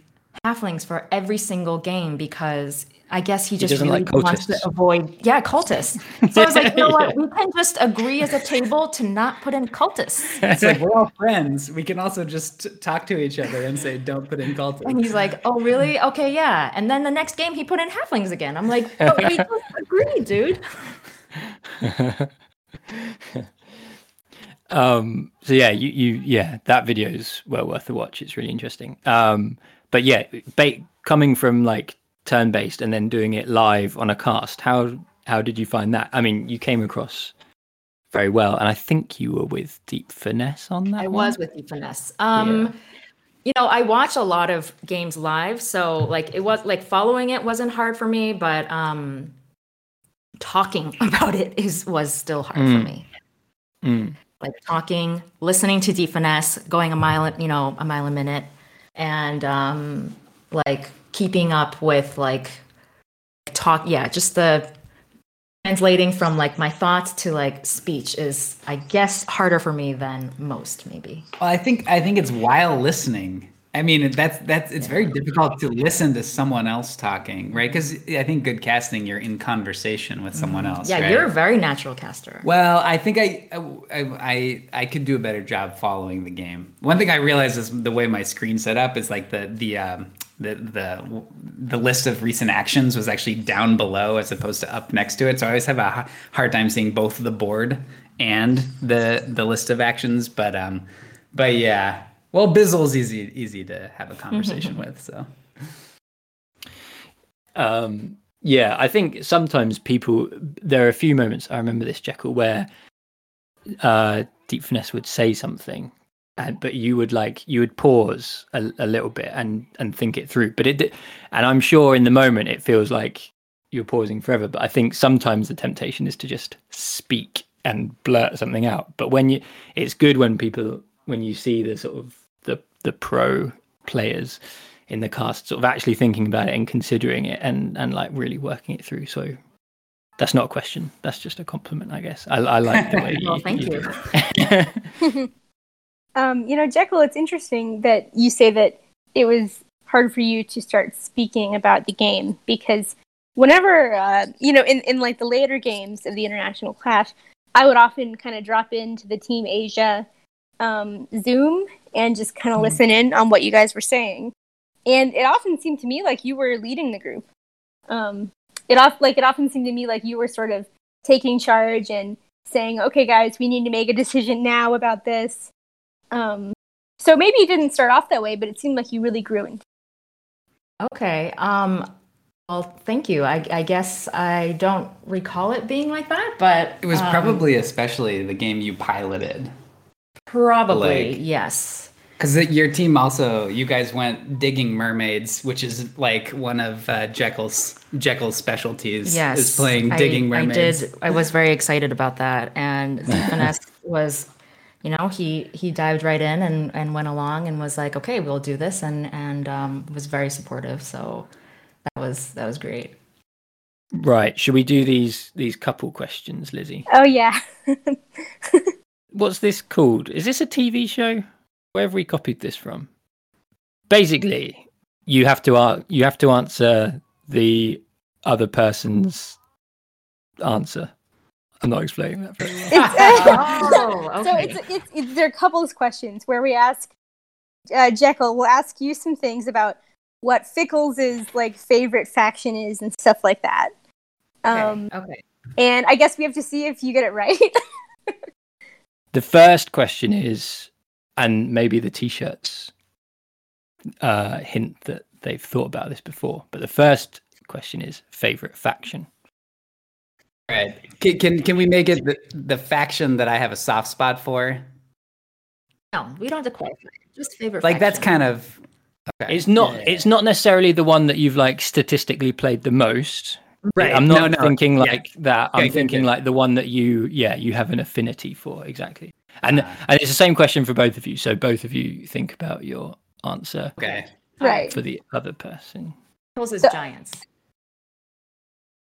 halflings for every single game because I guess he just doesn't really like wants to avoid yeah cultists. So I was like, you know what? We can just agree as a table to not put in cultists. It's like we're all friends. We can also just talk to each other and say, "Don't put in cultists." And he's like, oh really? Okay, yeah. And then the next game he put in halflings again. I'm like, but we just agreed, dude. um so yeah you you yeah that video is well worth a watch it's really interesting um but yeah ba- coming from like turn based and then doing it live on a cast how how did you find that i mean you came across very well and i think you were with deep finesse on that I one. was with the finesse. Um, you know, I watch a lot of games live, so like it was like following it wasn't hard for me, but um, talking about it is was still hard for Mm. me. Mm. Like talking, listening to deep finesse, going a mile, you know, a mile a minute, and um, like keeping up with like talk. Yeah, just the translating from like my thoughts to like speech is, I guess, harder for me than most, maybe. Well, I think I think it's while listening. I mean, that's that's it's very difficult to listen to someone else talking, right? Because I think good casting, you're in conversation with someone else. Yeah, right? you're a very natural caster. Well, I think I, I I I could do a better job following the game. One thing I realized is the way my screen set up is like the the um, the the the list of recent actions was actually down below as opposed to up next to it. So I always have a hard time seeing both the board and the the list of actions. But um, but yeah. Well, Bizzle's easy easy to have a conversation with. So Um, yeah, I think sometimes people. There are a few moments I remember this Jekyll where uh, Deep Finesse would say something, and but you would like you would pause a, a little bit and and think it through. But it and I'm sure in the moment it feels like you're pausing forever. But I think sometimes the temptation is to just speak and blurt something out. But when you, it's good when people when you see the sort of the the pro players in the cast sort of actually thinking about it and considering it and and like really working it through. So that's not a question. That's just a compliment, I guess. I, I like the way you. Well, thank you. you. Um, you know, Jekyll, it's interesting that you say that it was hard for you to start speaking about the game because whenever, uh, you know, in, in like the later games of the International Clash, I would often kind of drop into the Team Asia um, Zoom and just kind of listen in on what you guys were saying. And it often seemed to me like you were leading the group. Um, it off like it often seemed to me like you were sort of taking charge and saying, "Okay, guys, we need to make a decision now about this." Um, so maybe you didn't start off that way, but it seemed like you really grew into. Okay. Um, well, thank you. I, I guess I don't recall it being like that, but It was um, probably especially the game you piloted. probably like- yes. Because your team also, you guys went digging mermaids, which is like one of uh, Jekyll's Jekyll's specialties. Yes, is playing I- digging mermaids. I did. I was very excited about that, and Finesse was, you know, he he dived right in and and went along and was like, okay, we'll do this, and and um, was very supportive. So that was that was great. right. Should we do these these couple questions, Lizzie? Oh yeah, What's this called? Is this a TV show? Where have we copied this from? Basically, you have to ar- you have to answer the other person's answer. I'm not explaining that very well. It's, Oh, so okay. it's, it's it's there are couples questions where we ask uh, Jekyll. We'll ask you some things about what Fickles' like favorite faction is and stuff like that. Um, okay. okay. and I guess we have to see if you get it right. The first question is, and maybe the t-shirts uh, hint that they've thought about this before. But the first question is favorite faction. Right. Can, can can we make it the, the faction that I have a soft spot for? No, we don't have to qualify. Just favorite. Like that's kind of okay. It's not. Yeah. It's not necessarily the one that you've like statistically played the most. right. I'm not No, no. thinking Yeah. like that. Okay, I'm thinking good. like the one that you, yeah, you have an affinity for exactly. And Ah. and it's the same question for both of you. So both of you think about your answer Okay. right. for the other person. Pickles is So- giants.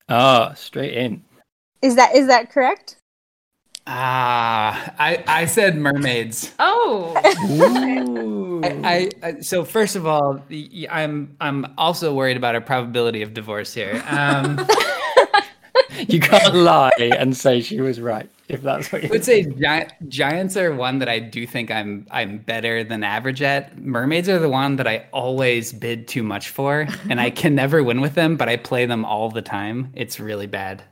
Ah, straight in. Is that is that correct? Ah, I I said mermaids. Oh. Ooh. I, I so first of all, y- I'm I'm also worried about our probability of divorce here. Um, you can't lie and say she was right if that's what I you would say gi- giants are one that I do think I'm I'm better than average at. Mermaids are the one that I always bid too much for, and I can never win with them. But I play them all the time. It's really bad.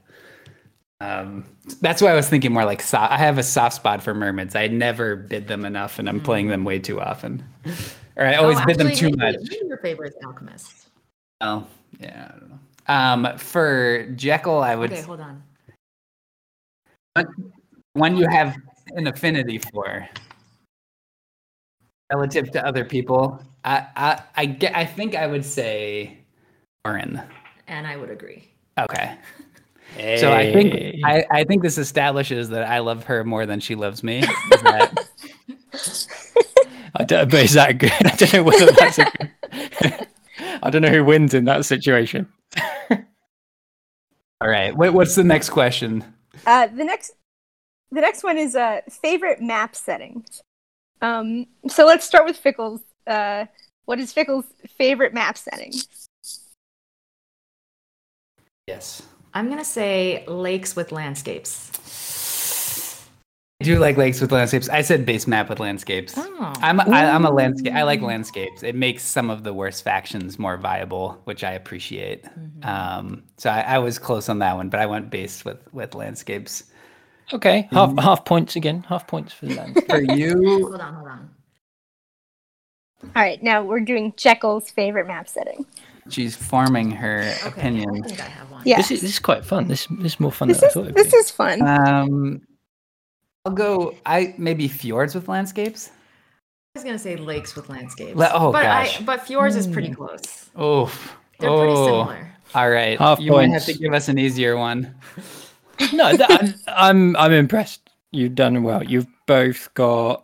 Um, that's why I was thinking more like so- I have a soft spot for mermaids. I never bid them enough, and I'm playing them way too often, or I always Oh, bid them too maybe- much. maybe your favorite is alchemist. Oh, yeah, I don't know. Um, for Jekyll, I would Okay, hold on. one you have an affinity for relative to other people. I I I get. I think I would say Auren. And I would agree. Okay. So I think I, I think this establishes that I love her more than she loves me. Is that- I don't, but is that good? I don't know whether that's a good. I don't know who wins in that situation. all right. What, what's the next question? Uh, the next the next one is uh, favorite map settings. Um, so let's start with Fickles. Uh, what is Fickles' favorite map setting? Yes. I'm gonna say lakes with landscapes. I do like lakes with landscapes. I said base map with landscapes. Oh. I'm I, I'm a landscape. I like landscapes. It makes some of the worst factions more viable, which I appreciate. Um, so I, I was close on that one, but I went base with with landscapes. Okay, half half points again. Half points for the. For you, Hold on, hold on. All right, now we're doing Jekyll's favorite map setting. She's forming her Okay, I opinion. think I have one. Yeah, This is this is quite fun. This this is more fun this than I is thought. It'd this be. is fun. Um, I'll go. I maybe fjords with landscapes. I was gonna say lakes with landscapes. Le- oh, but gosh. I, but fjords is Hmm. pretty close. Oh, They're pretty Oh. similar. All right. Half you might have to give us an easier one. No, that, I'm, I'm I'm impressed. You've done well. You've both got.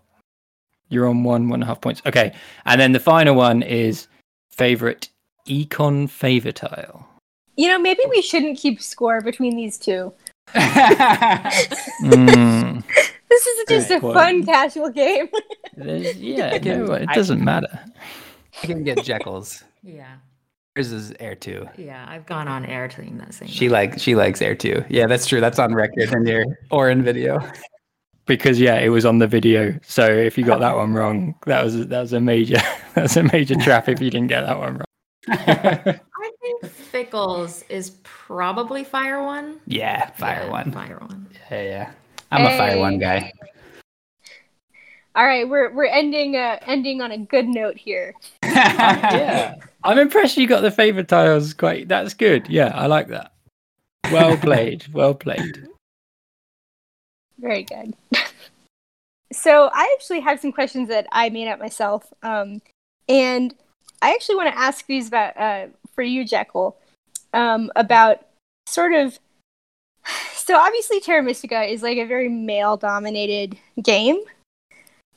You're on one one and a half points. Okay, and then the final one is favorite econ favor tile. You know, maybe we shouldn't keep score between these two. Mm, This is just a Good fun casual game. yeah, can- no, it doesn't matter. I can get Jekyll's. Yeah, Hers is air two. yeah. I've gone on air telling that same. She like she likes air two. Yeah, that's true. That's on record in your or in video. Because yeah, it was on the video. So if you got that one wrong, that was that was a major that's a major trap if you didn't get that one wrong. I think Fickles is probably Fire One. yeah, fire Yeah, one. Fire One. Yeah, yeah. I'm a fire one guy. All right, we're we're ending uh ending on a good note here. yeah, I'm impressed you got the favorite tiles. Quite that's good. Yeah, I like that. Well played. Well played. Very good. so I actually have some questions that I made up myself, um, and I actually want to ask these about uh, for you, Jekyll, um, about sort of. So obviously, Terra Mystica is like a very male-dominated game,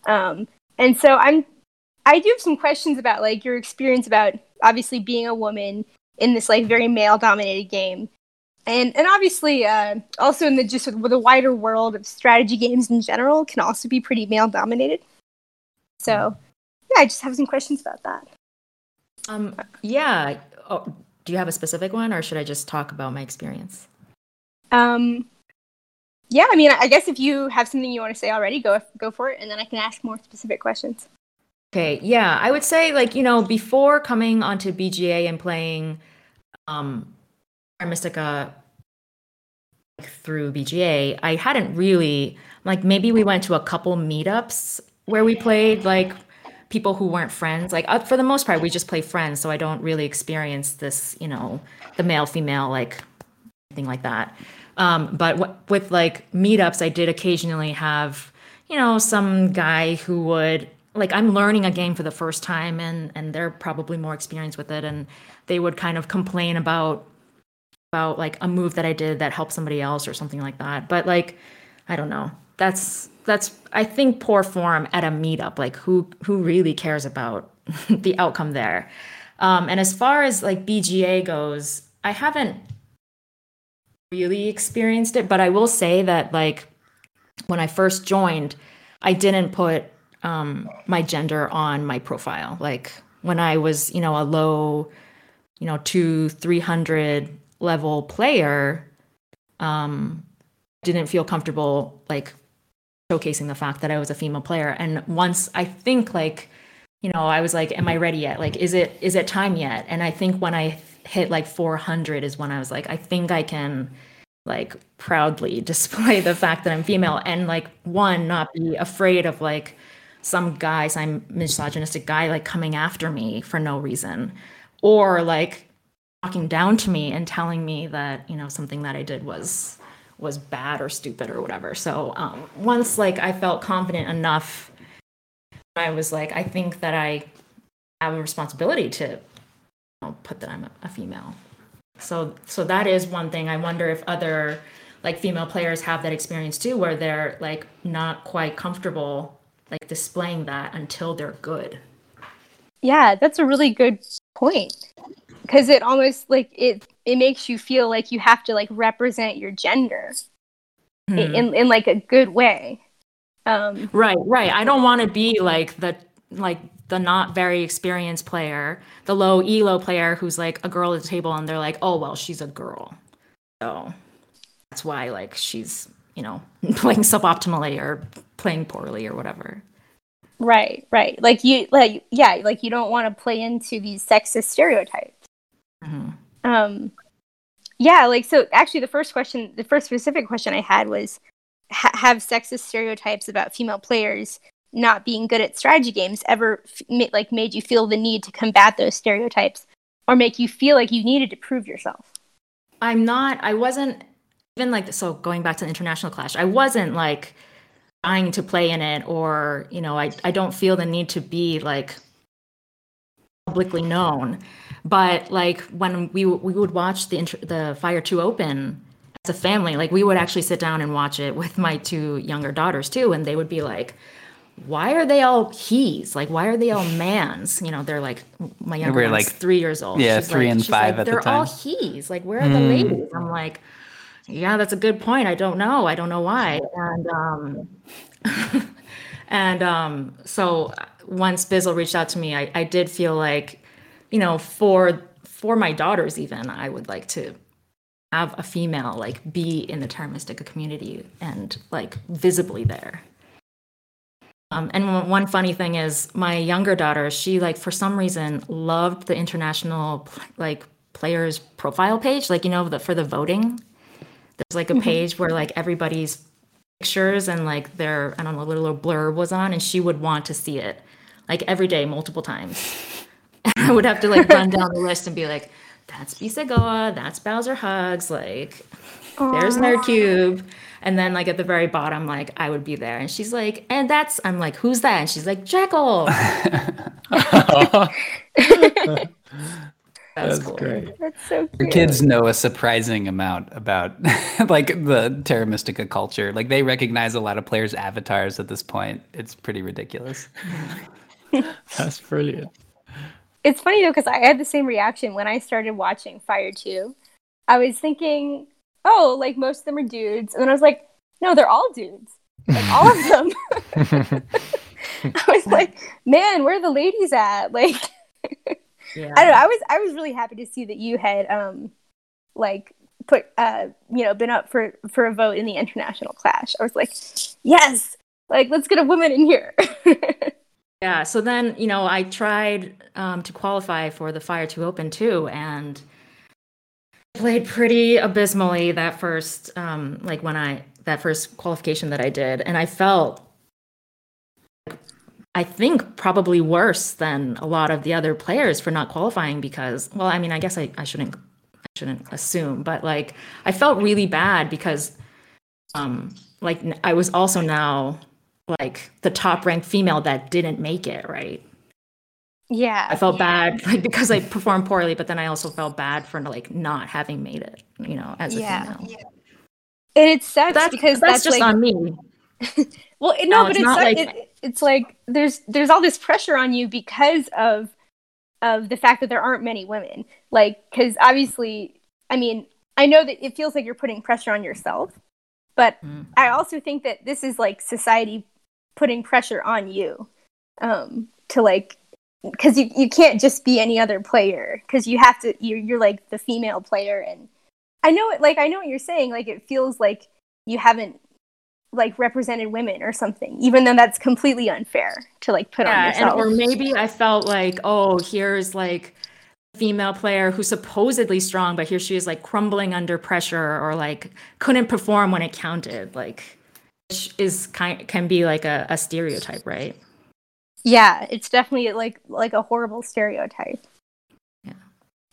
um, and so I'm. I do have some questions about like your experience about obviously being a woman in this like very male-dominated game and and obviously uh, also in the just the wider world of strategy games in general can also be pretty male dominated so yeah i just have some questions about that Um. Yeah. Oh, do you have a specific one, or should I just talk about my experience? um yeah i mean i guess if you have something you want to say already go go for it and then i can ask more specific questions Okay, yeah, I would say like you know before coming onto BGA and playing um Mystica through BGA, I hadn't really like maybe we went to a couple meetups where we played like people who weren't friends. Like uh, for the most part, we just play friends, so I don't really experience this, you know, the male female like thing like that. Um, but w- with like meetups, I did occasionally have, you know, some guy who would like I'm learning a game for the first time, and and they're probably more experienced with it, and they would kind of complain about about like a move that I did that helped somebody else or something like that. But like, I don't know. That's that's I think poor form at a meetup. Like who who really cares about the outcome there? Um, and as far as like BGA goes, I haven't really experienced it, but I will say that like when I first joined, I didn't put um, my gender on my profile. Like when I was, you know, a low, you know, two, three hundred level player, um, didn't feel comfortable like showcasing the fact that I was a female player. And once I think like, you know, I was like, am I ready yet? Like, is it is it time yet? And I think when I hit like 400 is when I was like, I think I can like proudly display the fact that I'm female and like one not be afraid of like some guy, some misogynistic guy like coming after me for no reason or like talking down to me and telling me that, you know, something that I did was was bad or stupid or whatever. So um, once like I felt confident enough, I was like, I think that I have a responsibility to you know, put that I'm a, a female. So so that is one thing. I wonder if other like female players have that experience too, where they're like not quite comfortable like displaying that until they're good. yeah that's a really good point because it almost like it it makes you feel like you have to like represent your gender Hmm. in, in like a good way um Right, right. I don't want to be like the like the not very experienced player, the low elo player who's like a girl at the table and they're like, "Oh, well, she's a girl." So that's why like she's, you know, playing suboptimally or playing poorly or whatever. Right, right. Like you, like yeah, like you don't want to play into these sexist stereotypes. Mhm. Um, yeah, like so. Actually, the first question, the first specific question I had was, ha- have sexist stereotypes about female players not being good at strategy games ever f- like made you feel the need to combat those stereotypes, or make you feel like you needed to prove yourself? I'm not I wasn't even like so going back to the international clash. I wasn't like dying to play in it or you know I, I don't feel the need to be like publicly known but like when we we would watch the the fire 2 open as a family like we would actually sit down and watch it with my two younger daughters too. And they would be like why are they all he's? Like why are they all mans? You know they're like my younger We're one's like- three years old. yeah, She's three like- and five like, at the they're all time. he's. Like where are the ladies? I'm like yeah that's a good point. I don't know. I don't know why. And um and um so once bizzle reached out to me i i did feel like you know for for my daughters even i would like to have a female like be in the Terra community and like visibly there. Um, and one- funny thing is my younger daughter she like for some reason loved the international like players profile page like you know the for the voting. There's like a page where like everybody's pictures and like their i don't know little blurb was on and she would want to see it like every day multiple times i would have to like run down the list and be like that's Bisagoa, that's Bowser Hugs, like there's Nerd Cube. And then like at the very bottom, like I would be there. And she's like, and that's I'm like, who's that? And she's like, Jekyll. That's, That's cool. great. That's so Your kids know a surprising amount about like the Terra Mystica culture. Like they recognize a lot of players' avatars at this point. It's pretty ridiculous. That's brilliant. It's funny though because I had the same reaction when I started watching Fire Two. I was thinking, oh, like most of them are dudes, and then I was like, no, they're all dudes, like all of them. I was like, man, where are the ladies at? Like, Yeah. I don't know. I was I was really happy to see that you had um like put uh you know been up for for a vote in the international clash. I was like, yes, like let's get a woman in here. Yeah. So then, you know, I tried um, to qualify for the Fire to Open too, and played pretty abysmally that first, um, like when I, that first qualification that I did. And I felt, I think, probably worse than a lot of the other players for not qualifying because, well, I mean, I guess I, I shouldn't, I shouldn't assume, but like, I felt really bad because, um, like, I was also now like the top ranked female that didn't make it right yeah, i felt bad like because i performed poorly but then i also felt bad for like not having made it you know as a Yeah. female and it sucks that's because that's, that's, just like on me well, it- No, no, but it's it's like- it, it's like there's there's all this pressure on you because of of the fact that there aren't many women. Like, because obviously, I mean, I know that it feels like you're putting pressure on yourself, but Mm. I also think that this is like society putting pressure on you um, to like because you, you can't just be any other player because you have to you're, you're like the female player. And i know it like i know what you're saying. Like it feels like you haven't like represented women or something even though that's completely unfair to like put on yeah and yourself. or maybe i felt like oh here's like a female player who's supposedly strong but here she is like crumbling under pressure or like couldn't perform when it counted like which is kind can be like a, a stereotype right yeah it's definitely like like a horrible stereotype Yeah.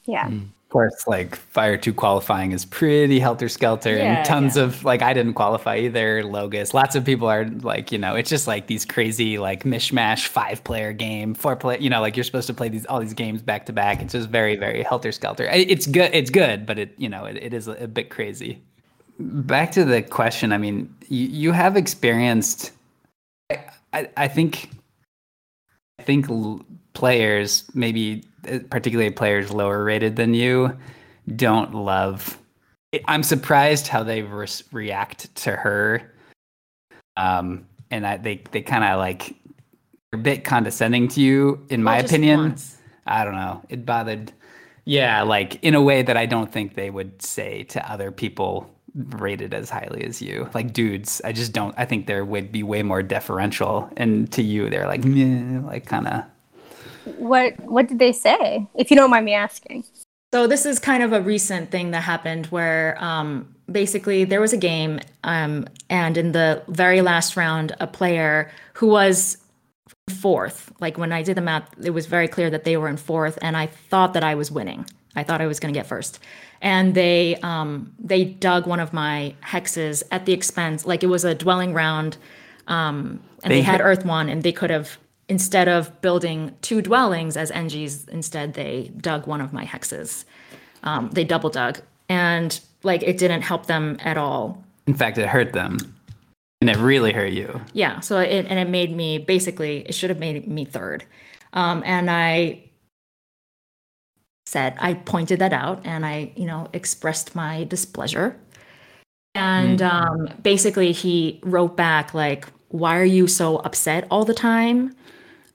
yeah mm. Of course, like Fire 2 qualifying is pretty helter skelter Yeah, and tons yeah. of like I didn't qualify either, Logus. Lots of people are like, you know, it's just like these crazy like mishmash five player game, four play, you know, like you're supposed to play these all these games back to back. It's just very, very helter skelter. It's good it's good, but it you know, it, it is a, a bit crazy. Back to the question, I mean, you, you have experienced I, I, I think I think players, maybe uh, particularly players lower rated than you, don't love. I'm surprised how they res- react to her. Um, and I, they they kind of like are a bit condescending to you, in my Well, opinion. once. I don't know. It bothered. Yeah, like in a way that I don't think they would say to other people rated as highly as you. Like dudes, I just don't. I think they would be way more deferential, and to you, they're like, meh, like kind of. what what did they say if you don't mind me asking So this is kind of a recent thing that happened where um, basically there was a game, um, and in the very last round, a player who was fourth. Like when I did the math, it was very clear that they were in fourth, and I thought that I was winning. I thought I was going to get first, and they um, they dug one of my hexes at the expense. Like it was a dwelling round. Um, and They they, had Earth One, and they could have instead of building two dwellings as NGs, instead they dug one of my hexes. Um, they double dug, and like it didn't help them at all. In fact, it hurt them, and it really hurt you. Yeah. So it and it made me basically it should have made me third. Um, and I said I pointed that out and I, you know, expressed my displeasure. And um, basically he wrote back like, "Why are you so upset all the time?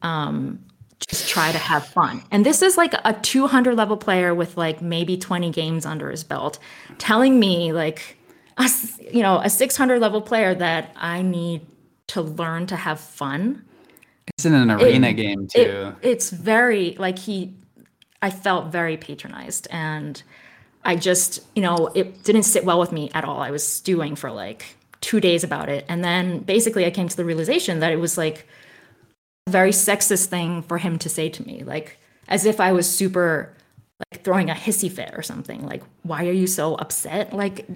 Um, just try to have fun." And this is like a 200 level player with like maybe 20 games under his belt, telling me like, a, you know, a 600 level player that I need to learn to have fun. It's in an arena game It- too. it's very like he I felt very patronized and I just, you know, it didn't sit well with me at all. I was stewing for like 2 days about it and then basically I came to the realization that it was like a very sexist thing for him to say to me like as if I was super like throwing a hissy fit or something like why are you so upset like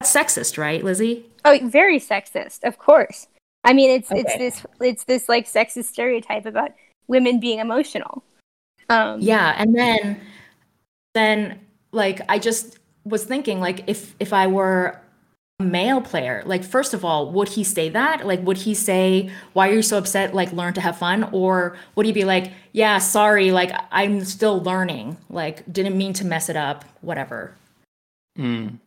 that's sexist right lizzie Oh, very sexist, of course. I mean, it's it's this it's this like sexist stereotype about women being emotional. Um, yeah and then then like i just was thinking like if if i were a male player like first of all would he say that? Like would he say why are you so upset? Like learn to have fun or would he be like yeah sorry like i'm still learning like didn't mean to mess it up whatever. Mm.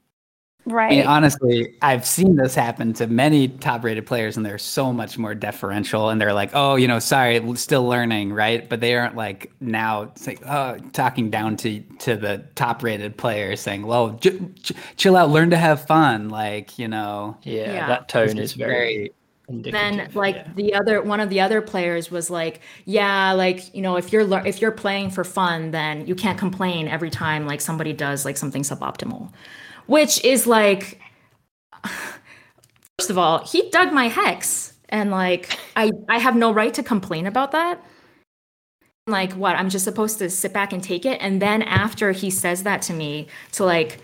Right. I mean, honestly, I've seen this happen to many top-rated players, and they're so much more deferential. And they're like, "Oh, you know, sorry, still learning, right?" But they aren't like now it's like, oh, talking down to to the top-rated players, saying, "Well, j- j- chill out, learn to have fun." Like, you know, Yeah, Yeah. that tone is very indicative. then like yeah. the other one of the other players was like yeah like you know if you're lear- if you're playing for fun then you can't complain every time like somebody does like something suboptimal which is like first of all he dug my hex and like i i have no right to complain about that like what i'm just supposed to sit back and take it and then after he says that to me to like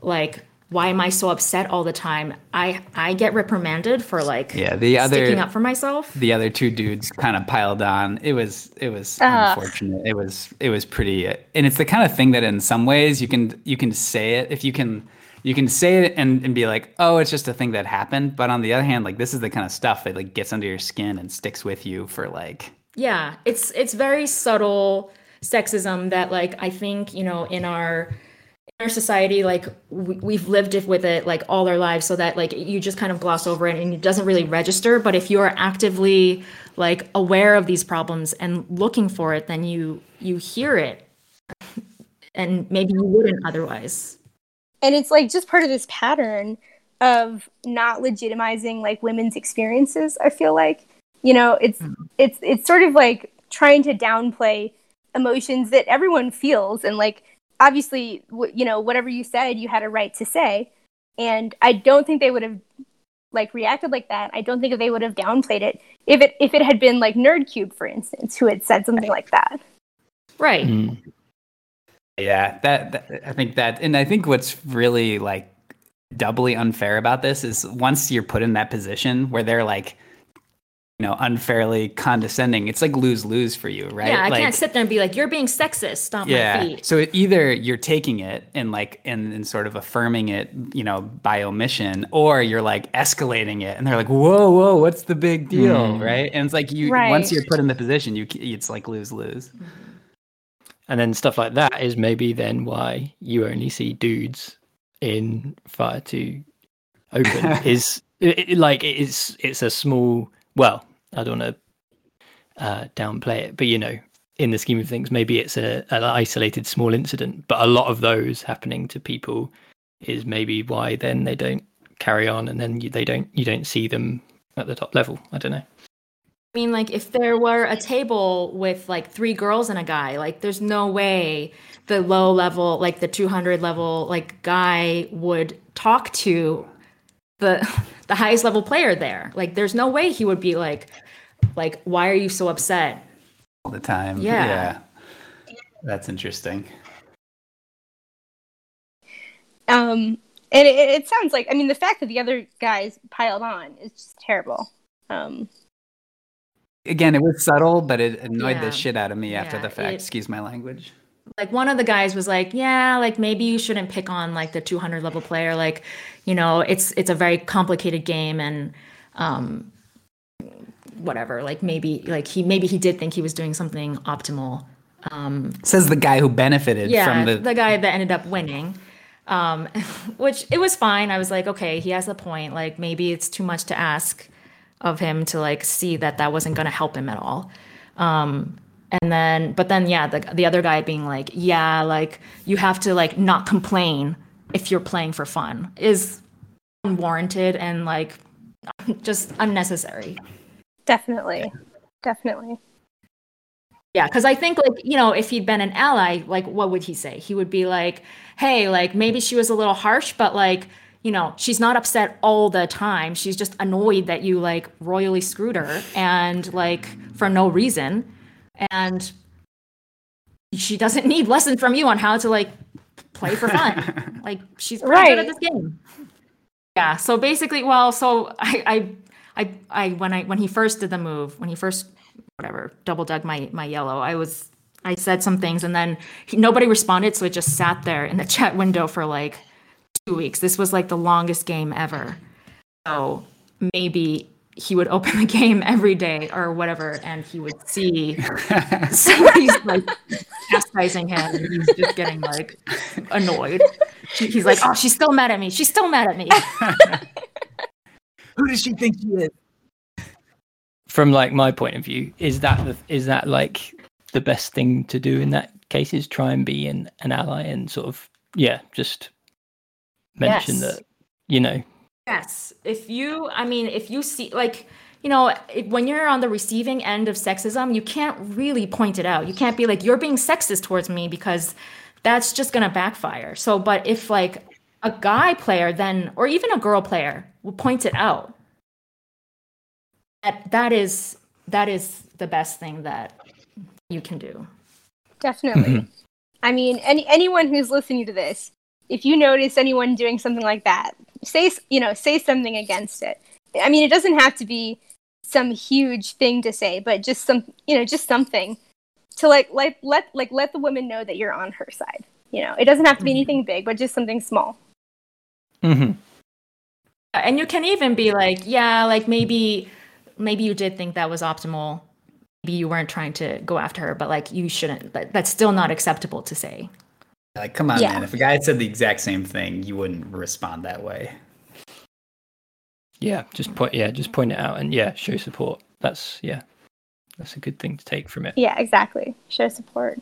like why am i so upset all the time i i get reprimanded for like yeah. The other sticking up for myself the other two dudes kind of piled on. It was it was Ugh. unfortunate. It was it was pretty, and it's the kind of thing that in some ways you can you can say it if you can you can say it and, and be like, oh, it's just a thing that happened. But on the other hand, like this is the kind of stuff that like gets under your skin and sticks with you for like yeah. It's it's very subtle sexism that like i think you know in our in our society like we, we've lived it with it like all our lives so that like you just kind of gloss over it and it doesn't really register. But if you're actively like aware of these problems and looking for it then you you hear it. And maybe you wouldn't otherwise and it's like just part of this pattern of not legitimizing like women's experiences i feel like. You know it's it's it's sort of like trying to downplay emotions that everyone feels and like obviously w- you know whatever you said you had a right to say. And i don't think they would have like reacted like that. I don't think they would have downplayed it if it if it had been like nerdcube for instance who had said something like that. Right. Mm. Yeah, that, that I think that, and I think what's really like doubly unfair about this is once you're put in that position where they're like, you know, unfairly condescending, it's like lose lose for you, right? yeah i like, can't sit there and be like you're being sexist stomp my yeah. feet So it- either you're taking it and like and, and sort of affirming it, you know, by omission, or you're like escalating it, and they're like, "Whoa, whoa, what's the big deal?" Mm. Right? And it's like you Right. once you're put in the position, you it's like lose lose. And then stuff like that is maybe then why you only see dudes in Fire to Open. is it, it- like it's it's a small. Well, I don't want to uh, downplay it, but you know, in the scheme of things, maybe it's a an isolated small incident. But a lot of those happening to people is maybe why then they don't carry on, and then you, they don't you don't see them at the top level. I don't know. I mean, like, if there were a table with like three girls and a guy, like, there's no way the low level, like the 200 level, like guy would talk to the the highest level player there. Like, there's no way he would be like, like, why are you so upset? all the time. Yeah. That's interesting. Um, and it, it sounds like, I mean, the fact that the other guys piled on is just terrible. Um, Again, it was subtle, but it annoyed Yeah. the shit out of me after Yeah, the fact. it- Excuse my language. like one of the guys was like yeah like maybe you shouldn't pick on like the 200 level player like you know it's it's a very complicated game and um whatever like maybe like he maybe he did think he was doing something optimal um Says the guy who benefited yeah from the, the. guy that ended up winning um which it was fine i was like okay he has a point like maybe it's too much to ask of him to like see that that wasn't going to help him at all um and then but then yeah the, the other guy being like yeah like you have to like not complain if you're playing for fun is unwarranted and like just unnecessary definitely, definitely. Yeah, because I think like you know, if he'd been an ally, like what would he say? He would be like, "Hey, like maybe she was a little harsh, but like you know, she's not upset all the time. She's just annoyed that you like royally screwed her and like for no reason, and she doesn't need lessons from you on how to like play for fun. like she's pretty good at this game. Yeah. So basically, well, so I, I, I, I when I when he first did the move, when he first whatever double dug my my yellow, I was I said some things and then he, nobody responded, so it just sat there in the chat window for like two weeks. This was like the longest game ever. So maybe he would open the game every day or whatever, and he would see somebody's like chastising him, and he's just getting like annoyed. He's like, "Oh, she's still mad at me. She's still mad at me." Who does she think she is? From like my point of view, is that the, is that like the best thing to do in that case? Is try and be an, an ally and sort of yeah, just mention Yes. that you know Yes. If you, I mean, if you see, like, you know, it, when you're on the receiving end of sexism, you can't really point it out. You can't be like, you're being sexist towards me because that's just going to backfire. So, but if like a guy player then, or even a girl player will point it out, that, that is, that is the best thing that you can do. Definitely. Mm-hmm. I mean, any anyone who's listening to this, if you notice anyone doing something like that, say you know say something against it. I mean, it doesn't have to be some huge thing to say, but just some you know just something to like like let like let the woman know that you're on her side. You know, it doesn't have to be Mhm. anything big, but just something small. hmm And you can even be like, yeah, like maybe maybe you did think that was optimal. Maybe you weren't trying to go after her, but like you shouldn't. But that's still not acceptable to say. Like, come on, Yeah. man. If a guy had said the exact same thing, you wouldn't respond that way. yeah, just point yeah, just point it out and yeah, show support. That's yeah, that's a good thing to take from it. Yeah, exactly. Show support.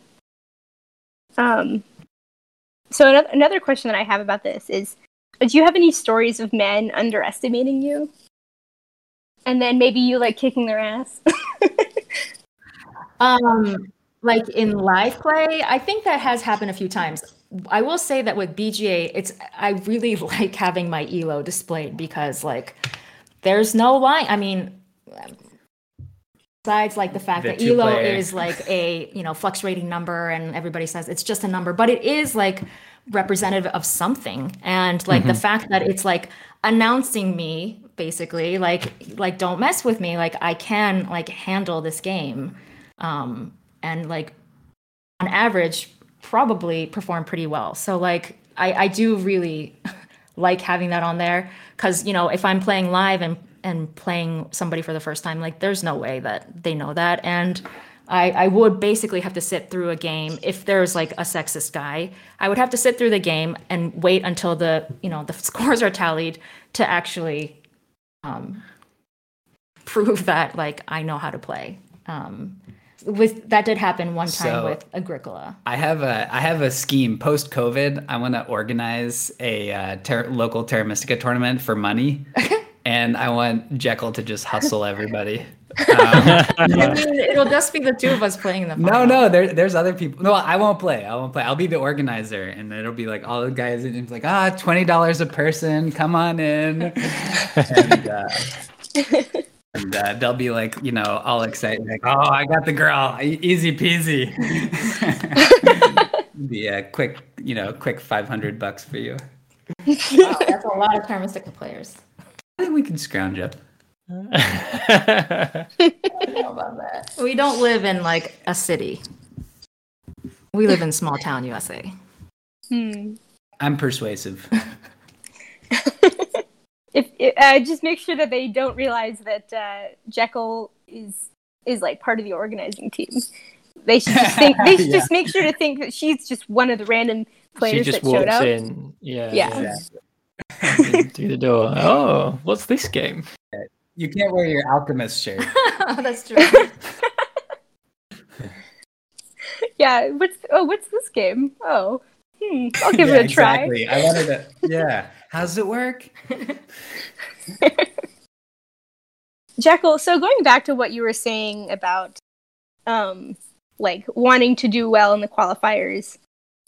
Um, so another another question that I have about this is, do you have any stories of men underestimating you? And then maybe you like kicking their ass. Um, like in live play, I think that has happened a few times. I will say that with BGA, it's I really like having my elo displayed because like there's no line. I mean, besides like the fact The that elo two-player. is like a you know fluctuating number, and everybody says it's just a number, but it is like representative of something, and like the fact that it's like announcing me basically like like don't mess with me like i can like handle this game um and like on average probably perform pretty well. So like i i do really like having that on there because you know if i'm playing live and and playing somebody for the first time like there's no way that they know that. And I, I would basically have to sit through a game. If there's like a sexist guy i would have to sit through the game and wait until the you know the scores are tallied to actually um, prove that like i know how to play. Um, with that did happen one time So- with agricola I have a I have a scheme post COVID. I want to organize a uh, ter- local Terra Mystica tournament for money, and I want Jekyll to just hustle everybody. Um, i mean it'll just be the two of us playing them. no, no, there, there's other people. No, I won't play. I won't play. I'll be the organizer, and it'll be like all the guys. And it's like ah, twenty dollars a person. Come on in. and, uh, and uh, they'll be like, you know, all excited, like, "Oh, I got the girl, E- easy peasy." be a quick, you know, quick five hundred bucks for you. Wow, that's a lot of Terra players I think we can scrounge up. Don't know about that. We don't live in like a city. We live in small town USA. Hmm. I'm persuasive. if uh, just make sure that they don't realize that uh, Jekyll is is like part of the organizing team. They should just think. They should Yeah. just make sure to think that she's just one of the random she players just that showed walks up. in. Yeah. Yeah. yeah. Through the door. Oh, what's this game? You can't wear your alchemist shirt. That's true. Yeah. What's oh what's this game? Oh, hmm. I'll give Yeah, it a try. Exactly. I wanted to. Yeah. How's it work? Jekyll, so going back to what you were saying about um like wanting to do well in the qualifiers,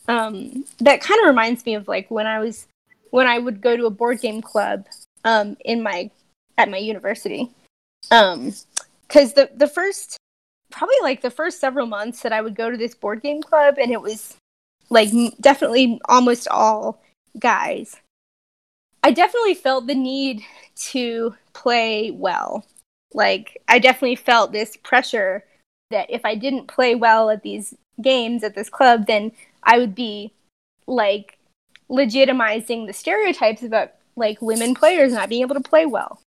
um that kind of reminds me of like when I was when I would go to a board game club um in my at my university. Um cuz the the first probably like the first several months that I would go to this board game club and it was like definitely almost all guys. I definitely felt the need to play well. Like i definitely felt this pressure that if i didn't play well at these games at this club then i would be like legitimizing the stereotypes about like women players not being able to play well.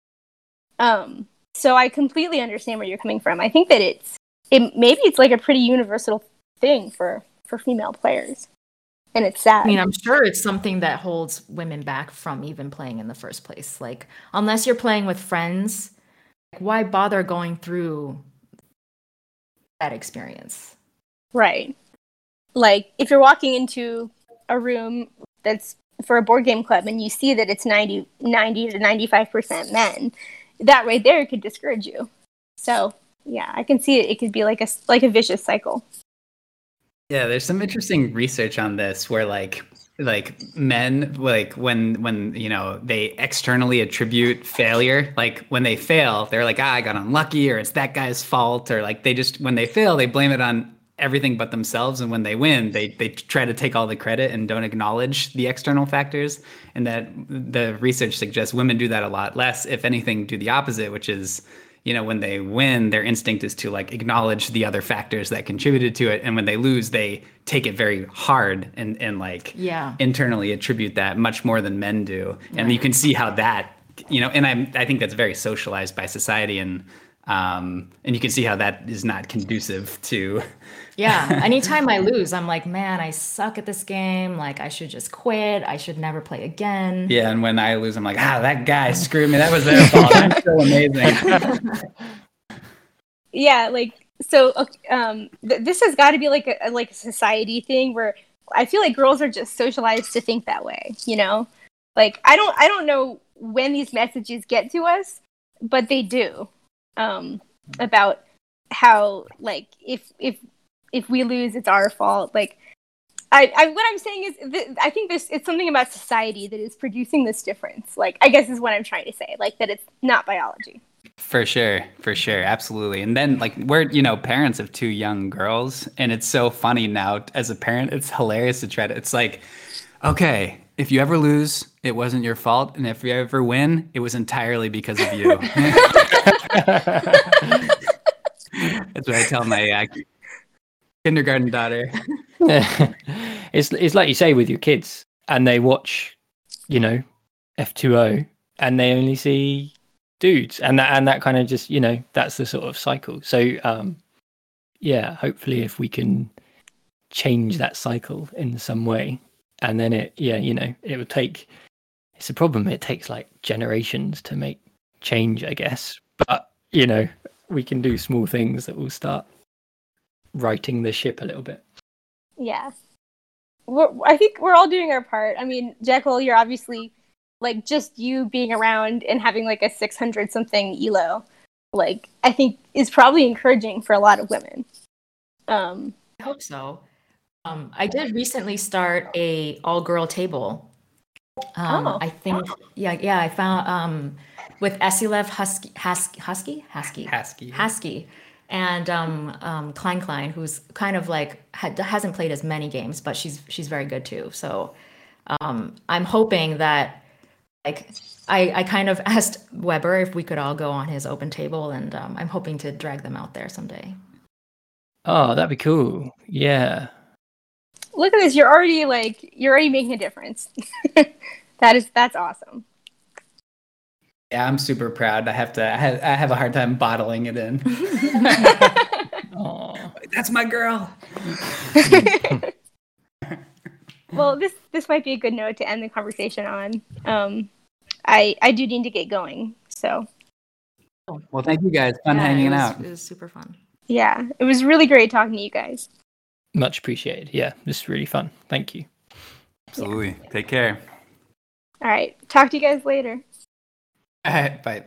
Um so i completely understand where you're coming from. I think that it's it maybe it's like a pretty universal thing for for female players and it's sad I mean, I'm sure it's something that holds women back from even playing in the first place. Like, unless you're playing with friends, like, why bother going through that experience? Right. Like if you're walking into a room that's for a board game club and you see that it's 90, 90 to 95% men, that right there could discourage you. So, yeah, I can see it. It could be like a like a vicious cycle. Yeah, there's some interesting research on this where like like men like when when you know they externally attribute failure like when they fail they're like ah, i got unlucky or it's that guy's fault or like they just when they fail they blame it on everything but themselves and when they win they they try to take all the credit and don't acknowledge the external factors and that the research suggests women do that a lot less if anything do the opposite which is you know when they win their instinct is to like acknowledge the other factors that contributed to it. And when they lose they take it very hard and and like Yeah. internally attribute that much more than men do. And you can see how that you know and i i think that's very socialized by society. And um and you can see how that is not conducive to Yeah. Anytime I lose, I'm like, man, I suck at this game. Like, I should just quit. I should never play again. yeah and when i lose i'm like ah that guy screwed me that was their fault i'm so amazing Yeah, like so um th- this has got to be like a a- like a society thing where I feel like girls are just socialized to think that way, you know? Like I don't I don't know when these messages get to us, but they do. Um about how like if if if we lose it's our fault. Like I, I what I'm saying is th- I think this it's something about society that is producing this difference. Like I guess is what I'm trying to say. Like that it's not biology. For sure, for sure, absolutely. And then like we're you know parents of two young girls, and it's so funny now as a parent. It's hilarious to try to. It's like, okay, if you ever lose, it wasn't your fault, and if you ever win, it was entirely because of you. That's what I tell my uh, kindergarten daughter. it's it's like you say with your kids, and they watch, you know, F two O, and they only see dudes, and that and that kind of just you know that's the sort of cycle. So um, yeah, hopefully if we can change that cycle in some way, and then it yeah you know it would take. It's a problem. It takes like generations to make change, I guess. But you know, we can do small things that will start righting the ship a little bit. Yeah. We're, I think we're all doing our part. I mean, Jekyll, you're obviously like just you being around and having like a 600 something elo, like I think is probably encouraging for a lot of women. Um, I hope so. Um, I did recently start a all girl table. Um, Oh. I think, yeah, yeah, I found um, with Esilev Husky, Husky, Husky, Husky, Husky. Husky, and um, um, Klein Klein, who's kind of like ha- hasn't played as many games, but she's she's very good too. So um, I'm hoping that like I, I kind of asked Weber if we could all go on his open table, and um, I'm hoping to drag them out there someday. Oh, that'd be cool. Yeah. Look at this. You're already like you're already making a difference. that is that's awesome. Yeah, I'm super proud. I have to. I have, I have a hard time bottling it in. Oh, That's my girl. well, this this might be a good note to end the conversation on. Um, I I do need to get going. So Well, thank you guys. Fun Yeah, hanging it was, out. It was super fun. yeah, it was really great talking to you guys. much appreciated. Yeah, this is really fun. Thank you. Absolutely. Take care. All right, talk to you guys later. All right. Bye.